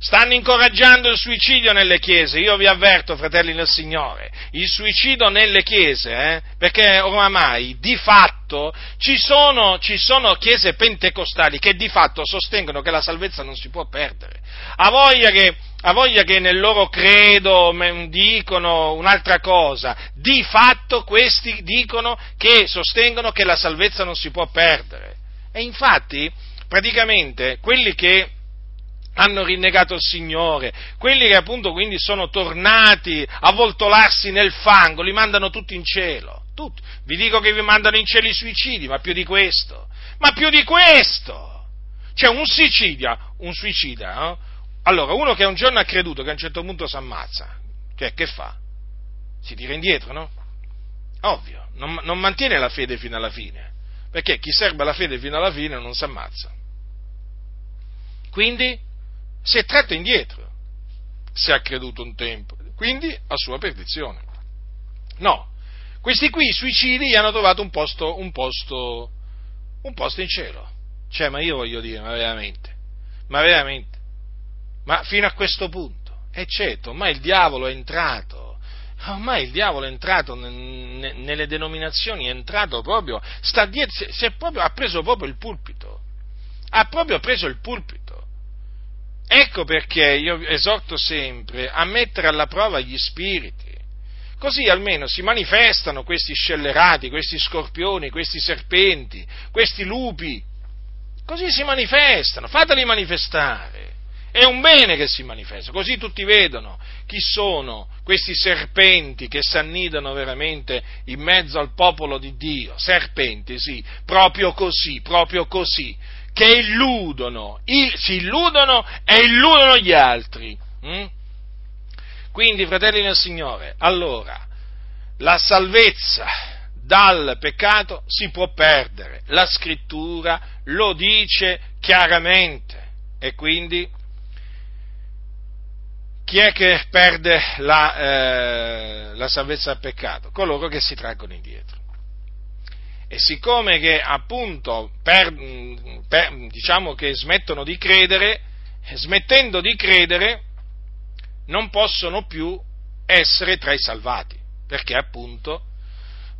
stanno incoraggiando il suicidio nelle chiese. Io vi avverto, fratelli nel Signore, il suicidio nelle chiese, eh, perché oramai di fatto ci sono, ci sono, chiese pentecostali che di fatto sostengono che la salvezza non si può perdere. Ha voglia che, ha voglia che nel loro credo dicono un'altra cosa. Di fatto questi dicono che sostengono che la salvezza non si può perdere. E infatti, praticamente, quelli che hanno rinnegato il Signore, quelli che appunto quindi sono tornati a voltolarsi nel fango, li mandano tutti in cielo. Tutti. Vi dico che vi mandano in cielo i suicidi, ma più di questo. Ma più di questo! C'è un suicidia, un suicida, no? Allora, uno che un giorno ha creduto che a un certo punto si ammazza, cioè, che fa? Si tira indietro, no? Ovvio, non, non mantiene la fede fino alla fine, perché chi serba la fede fino alla fine non si ammazza. Quindi si è tratto indietro, se ha creduto un tempo, quindi a sua perdizione. No, questi qui, i suicidi, gli hanno trovato un posto, un posto, un posto in cielo. Cioè, ma io voglio dire, ma veramente, ma veramente, ma fino a questo punto. E certo, ormai il diavolo è entrato, ormai il diavolo è entrato nelle denominazioni, è entrato proprio, sta dietro, si è proprio, ha preso proprio il pulpito, ha proprio preso il pulpito. Ecco perché io esorto sempre a mettere alla prova gli spiriti, così almeno si manifestano questi scellerati, questi scorpioni, questi serpenti, questi lupi, così si manifestano, fateli manifestare. È un bene che si manifesta, così tutti vedono chi sono questi serpenti che si annidano veramente in mezzo al popolo di Dio. Serpenti, sì, proprio così, proprio così che illudono, si illudono e illudono gli altri. Mm? Quindi, fratelli del Signore, allora, la salvezza dal peccato si può perdere, la scrittura lo dice chiaramente e quindi chi è che perde la, eh, la salvezza dal peccato? Coloro che si traggono indietro. E siccome che appunto per, per, diciamo che smettono di credere, smettendo di credere, non possono più essere tra i salvati, perché appunto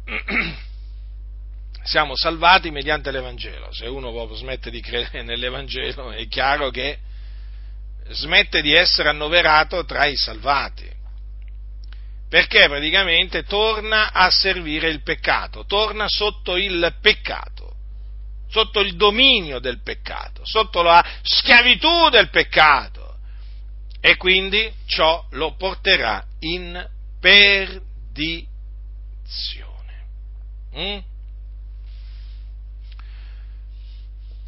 siamo salvati mediante l'Evangelo. Se uno smette di credere nell'Evangelo, è chiaro che smette di essere annoverato tra i salvati perché praticamente torna a servire il peccato, torna sotto il peccato, sotto il dominio del peccato, sotto la schiavitù del peccato e quindi ciò lo porterà in perdizione. Mm?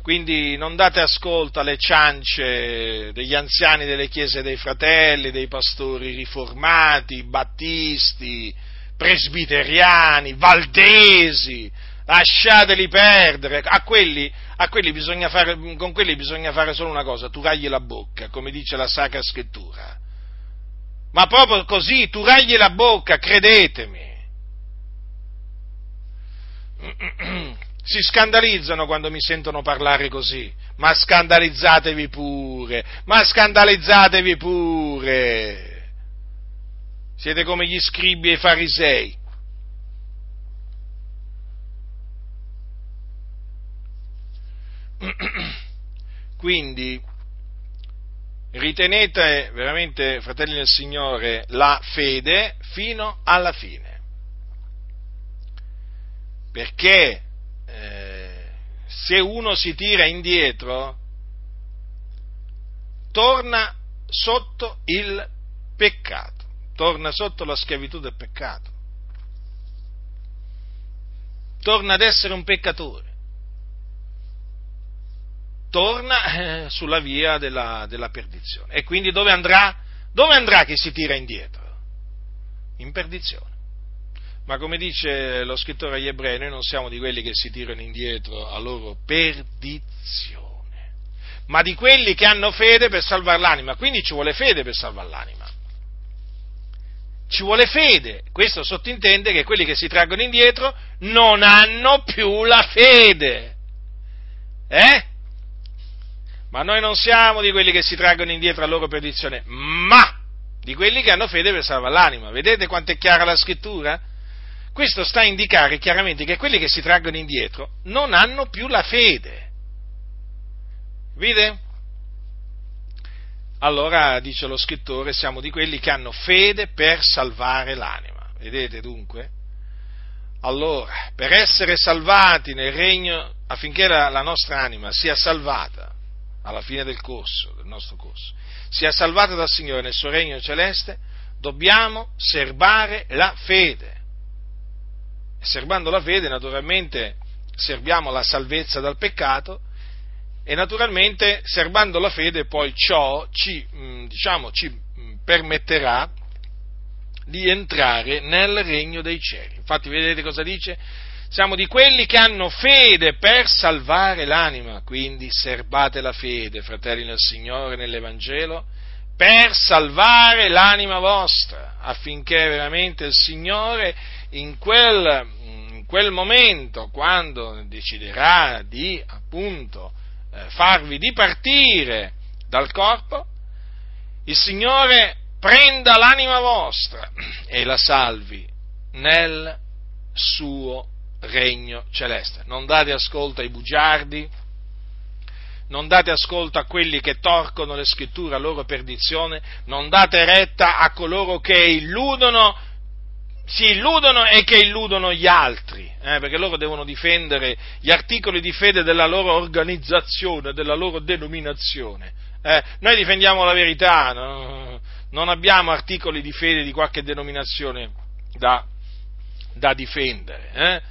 Quindi non date ascolto alle ciance degli anziani delle chiese dei fratelli, dei pastori riformati, battisti, presbiteriani, valdesi, lasciateli perdere, a quelli, a quelli fare, con quelli bisogna fare solo una cosa, turagli la bocca, come dice la Sacra Scrittura. Ma proprio così, turagli la bocca, credetemi. si scandalizzano quando mi sentono parlare così, ma scandalizzatevi pure, ma scandalizzatevi pure. Siete come gli scribi e i farisei. Quindi ritenete veramente, fratelli del Signore, la fede fino alla fine. Perché eh, se uno si tira indietro, torna sotto il peccato, torna sotto la schiavitù del peccato, torna ad essere un peccatore, torna eh, sulla via della, della perdizione. E quindi dove andrà? Dove andrà chi si tira indietro? In perdizione. Ma come dice lo scrittore agli ebrei, noi non siamo di quelli che si tirano indietro a loro perdizione, ma di quelli che hanno fede per salvare l'anima. Quindi ci vuole fede per salvare l'anima. ci vuole fede. Questo sottintende che quelli che si traggono indietro non hanno più la fede. Eh? Ma noi non siamo di quelli che si traggono indietro a loro perdizione, ma di quelli che hanno fede per salvare l'anima. Vedete quanto è chiara la scrittura? Questo sta a indicare chiaramente che quelli che si traggono indietro non hanno più la fede. Vede? Allora, dice lo scrittore, siamo di quelli che hanno fede per salvare l'anima. Vedete dunque? Allora, per essere salvati nel regno, affinché la, la nostra anima sia salvata alla fine del corso, del nostro corso, sia salvata dal Signore nel suo regno celeste, dobbiamo serbare la fede. Serbando la fede, naturalmente, serbiamo la salvezza dal peccato e naturalmente serbando la fede poi ciò ci, mm, diciamo, ci mm, permetterà di entrare nel regno dei cieli. Infatti vedete cosa dice? Siamo di quelli che hanno fede per salvare l'anima, quindi serbate la fede, fratelli nel Signore, nell'Evangelo, per salvare l'anima vostra, affinché veramente il Signore in quel, in quel momento, quando deciderà di appunto eh, farvi dipartire dal corpo, il Signore prenda l'anima vostra e la salvi nel suo regno celeste. Non date ascolto ai bugiardi, non date ascolto a quelli che torcono le scritture a loro perdizione, non date retta a coloro che illudono, si illudono e che illudono gli altri, eh, perché loro devono difendere gli articoli di fede della loro organizzazione, della loro denominazione. Eh, noi difendiamo la verità, no? non abbiamo articoli di fede di qualche denominazione da, da difendere. Eh?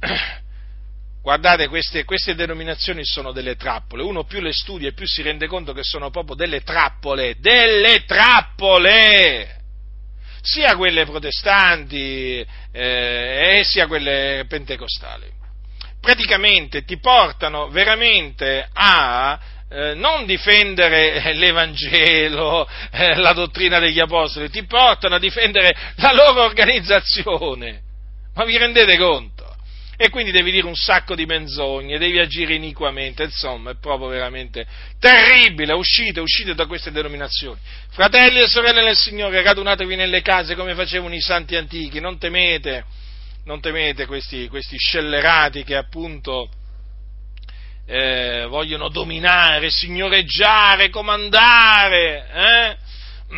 Guardate, queste, queste, denominazioni sono delle trappole. Uno più le studia e più si rende conto che sono proprio delle trappole. Delle trappole! Sia quelle protestanti eh, e sia quelle pentecostali. Praticamente ti portano veramente a eh, non difendere l'Evangelo, eh, la dottrina degli Apostoli, ti portano a difendere la loro organizzazione. Ma vi rendete conto? E quindi devi dire un sacco di menzogne, devi agire iniquamente, insomma, è proprio veramente terribile. Uscite, uscite da queste denominazioni. Fratelli e sorelle nel Signore, radunatevi nelle case come facevano i santi antichi, non temete, non temete questi, questi scellerati che appunto eh, vogliono dominare, signoreggiare, comandare, eh?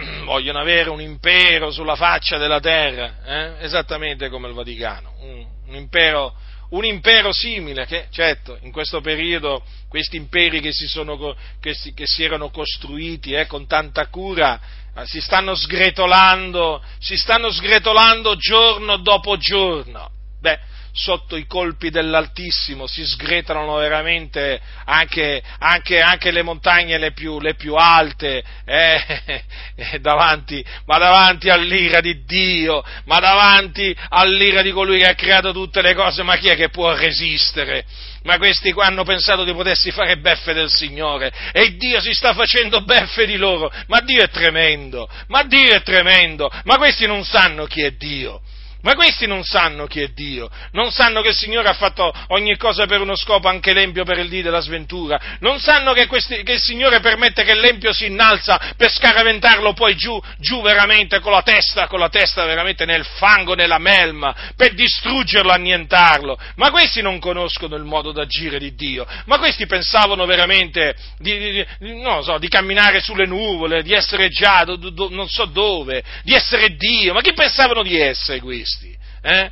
vogliono avere un impero sulla faccia della terra, eh? esattamente come il Vaticano, un, un, impero, un, impero, simile che, certo, in questo periodo questi imperi che si, sono, che si, che si erano costruiti eh, con tanta cura eh, si stanno sgretolando, si stanno sgretolando giorno dopo giorno. Beh, sotto i colpi dell'Altissimo, si sgretolano veramente anche, anche, anche le montagne le più, le più alte, eh, eh, davanti, ma davanti all'ira di Dio, ma davanti all'ira di colui che ha creato tutte le cose, ma chi è che può resistere? Ma questi qua hanno pensato di potersi fare beffe del Signore e Dio si sta facendo beffe di loro, ma Dio è tremendo, ma Dio è tremendo, ma questi non sanno chi è Dio. Ma questi non sanno chi è Dio, non sanno che il Signore ha fatto ogni cosa per uno scopo, anche l'empio per il dì della sventura, non sanno che, questi, che il Signore permette che l'empio si innalza per scaraventarlo poi giù, giù veramente con la testa, con la testa veramente nel fango, nella melma, per distruggerlo, annientarlo. Ma questi non conoscono il modo d'agire di Dio, ma questi pensavano veramente di, di, di, so, di camminare sulle nuvole, di essere già, do, do, non so dove, di essere Dio, ma chi pensavano di essere questi? Questi? Eh?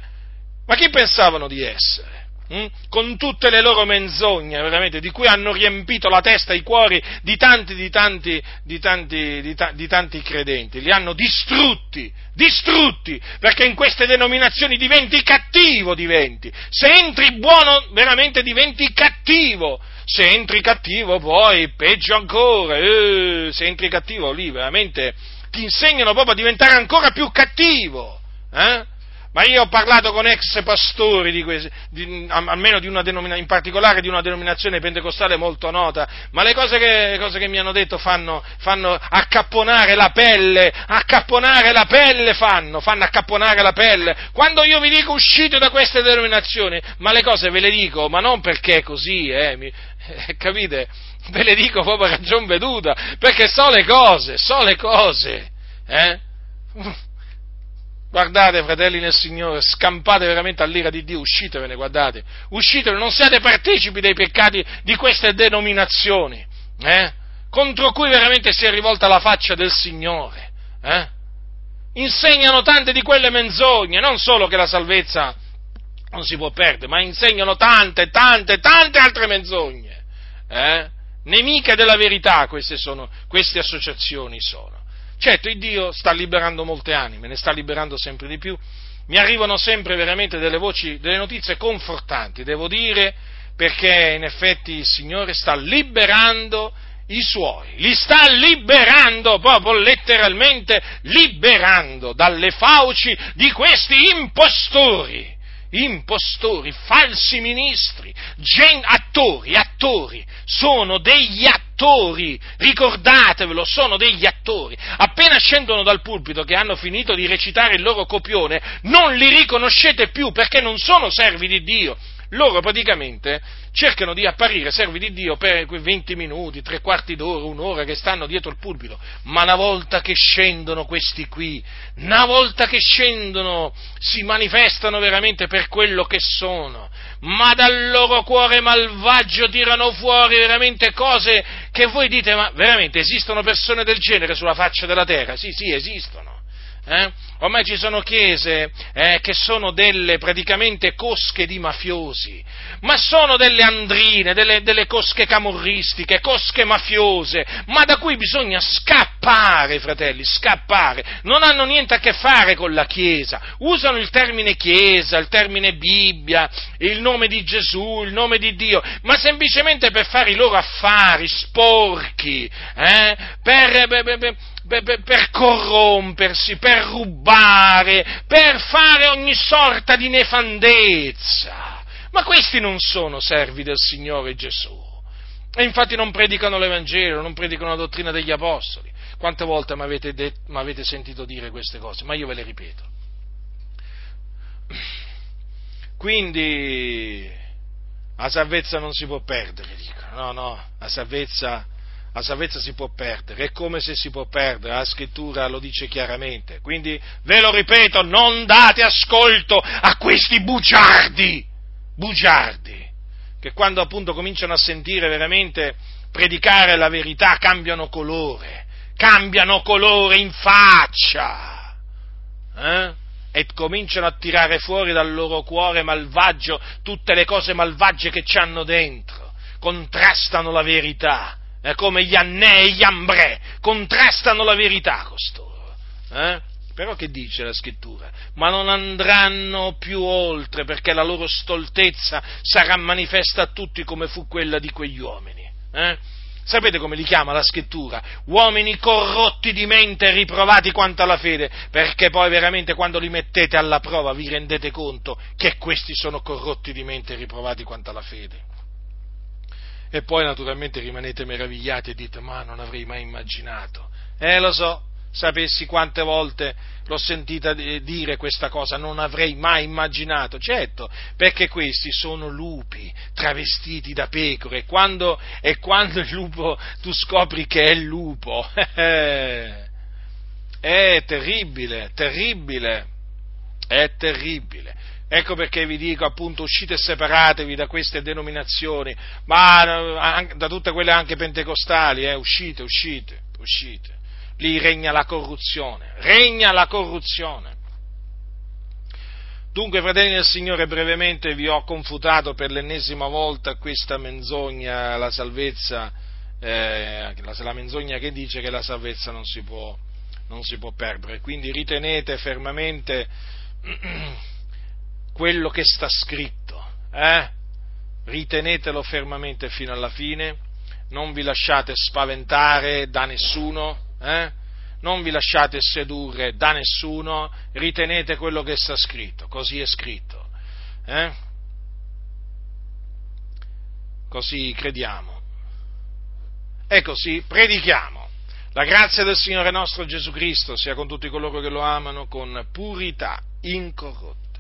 Ma chi pensavano di essere? Hm? Con tutte le loro menzogne, veramente, di cui hanno riempito la testa e i cuori di tanti, di tanti, di tanti, di, ta- di tanti credenti, li hanno distrutti, distrutti, perché in queste denominazioni diventi cattivo, diventi. Se entri buono, veramente diventi cattivo. Se entri cattivo, poi peggio ancora. Eh, se entri cattivo, lì veramente ti insegnano proprio a diventare ancora più cattivo. Eh? Ma io ho parlato con ex pastori, di questi, di, almeno di una in particolare di una denominazione pentecostale molto nota, ma le cose che, le cose che mi hanno detto fanno, fanno, accapponare la pelle, accapponare la pelle fanno, fanno accapponare la pelle. Quando io vi dico uscite da queste denominazioni, ma le cose ve le dico, ma non perché è così, eh, mi, eh, capite? Ve le dico proprio ragion veduta, perché so le cose, so le cose, eh? Guardate, fratelli nel Signore, scampate veramente all'ira di Dio, uscitevene, guardate, uscitevene, non siate partecipi dei peccati di queste denominazioni, eh? contro cui veramente si è rivolta la faccia del Signore. Eh? Insegnano tante di quelle menzogne, non solo che la salvezza non si può perdere, ma insegnano tante, tante, tante altre menzogne. Eh? Nemiche della verità queste, sono, queste associazioni sono. Certo, il Dio sta liberando molte anime, ne sta liberando sempre di più. Mi arrivano sempre veramente delle voci, delle notizie confortanti, devo dire, perché in effetti il Signore sta liberando i suoi, li sta liberando, proprio letteralmente liberando dalle fauci di questi impostori impostori, falsi ministri, gen- attori, attori, sono degli attori, ricordatevelo, sono degli attori. Appena scendono dal pulpito che hanno finito di recitare il loro copione, non li riconoscete più perché non sono servi di Dio, loro praticamente cercano di apparire servi di Dio per quei 20 minuti, tre quarti d'ora, un'ora che stanno dietro il pulpito, ma una volta che scendono questi qui, una volta che scendono si manifestano veramente per quello che sono, ma dal loro cuore malvagio tirano fuori veramente cose che voi dite, ma veramente esistono persone del genere sulla faccia della terra? Sì, sì, esistono. Eh? Ormai ci sono chiese eh, che sono delle praticamente cosche di mafiosi, ma sono delle andrine, delle, delle, cosche camorristiche, cosche mafiose, ma da cui bisogna scappare, fratelli, scappare. Non hanno niente a che fare con la Chiesa, usano il termine Chiesa, il termine Bibbia, il nome di Gesù, il nome di Dio, ma semplicemente per fare i loro affari sporchi, eh? per, per, per per, per, corrompersi, per rubare, per fare ogni sorta di nefandezza. Ma questi non sono servi del Signore Gesù. E infatti non predicano l'Evangelo, non predicano la dottrina degli Apostoli. Quante volte mi avete, sentito dire queste cose? Ma io ve le ripeto. Quindi la salvezza non si può perdere, dicono. No, no, la salvezza la salvezza si può perdere, è come se si può perdere, la scrittura lo dice chiaramente. Quindi, ve lo ripeto, non date ascolto a questi bugiardi, bugiardi, che quando appunto cominciano a sentire veramente predicare la verità cambiano colore, cambiano colore in faccia, eh? e cominciano a tirare fuori dal loro cuore malvagio tutte le cose malvagie che ci hanno dentro, contrastano la verità eh, come gli annè e gli ambre, contrastano la verità costoro. Eh? Però che dice la scrittura? Ma non andranno più oltre perché la loro stoltezza sarà manifesta a tutti come fu quella di quegli uomini. Eh? Sapete come li chiama la scrittura? Uomini corrotti di mente e riprovati quanto alla fede, perché poi veramente quando li mettete alla prova vi rendete conto che questi sono corrotti di mente e riprovati quanto alla fede. E poi naturalmente rimanete meravigliati e dite, ma non avrei mai immaginato. Eh, lo so, sapessi quante volte l'ho sentita dire questa cosa, non avrei mai immaginato. Certo, perché questi sono lupi travestiti da pecore e quando, e quando il lupo tu scopri che è il lupo, è terribile, terribile, è terribile. Ecco perché vi dico appunto uscite e separatevi da queste denominazioni, ma da tutte quelle anche pentecostali, eh, uscite, uscite, uscite. Lì regna la corruzione, regna la corruzione. Dunque, fratelli del Signore, brevemente vi ho confutato per l'ennesima volta questa menzogna, la salvezza, eh, la, la, menzogna che dice che la salvezza non si può, non si può perdere. Quindi ritenete fermamente quello che sta scritto, eh? ritenetelo fermamente fino alla fine, non vi lasciate spaventare da nessuno, eh? non vi lasciate sedurre da nessuno, ritenete quello che sta scritto, così è scritto. Eh? Così crediamo. E così predichiamo. La grazia del Signore nostro Gesù Cristo sia con tutti coloro che lo amano con purità incorrotta.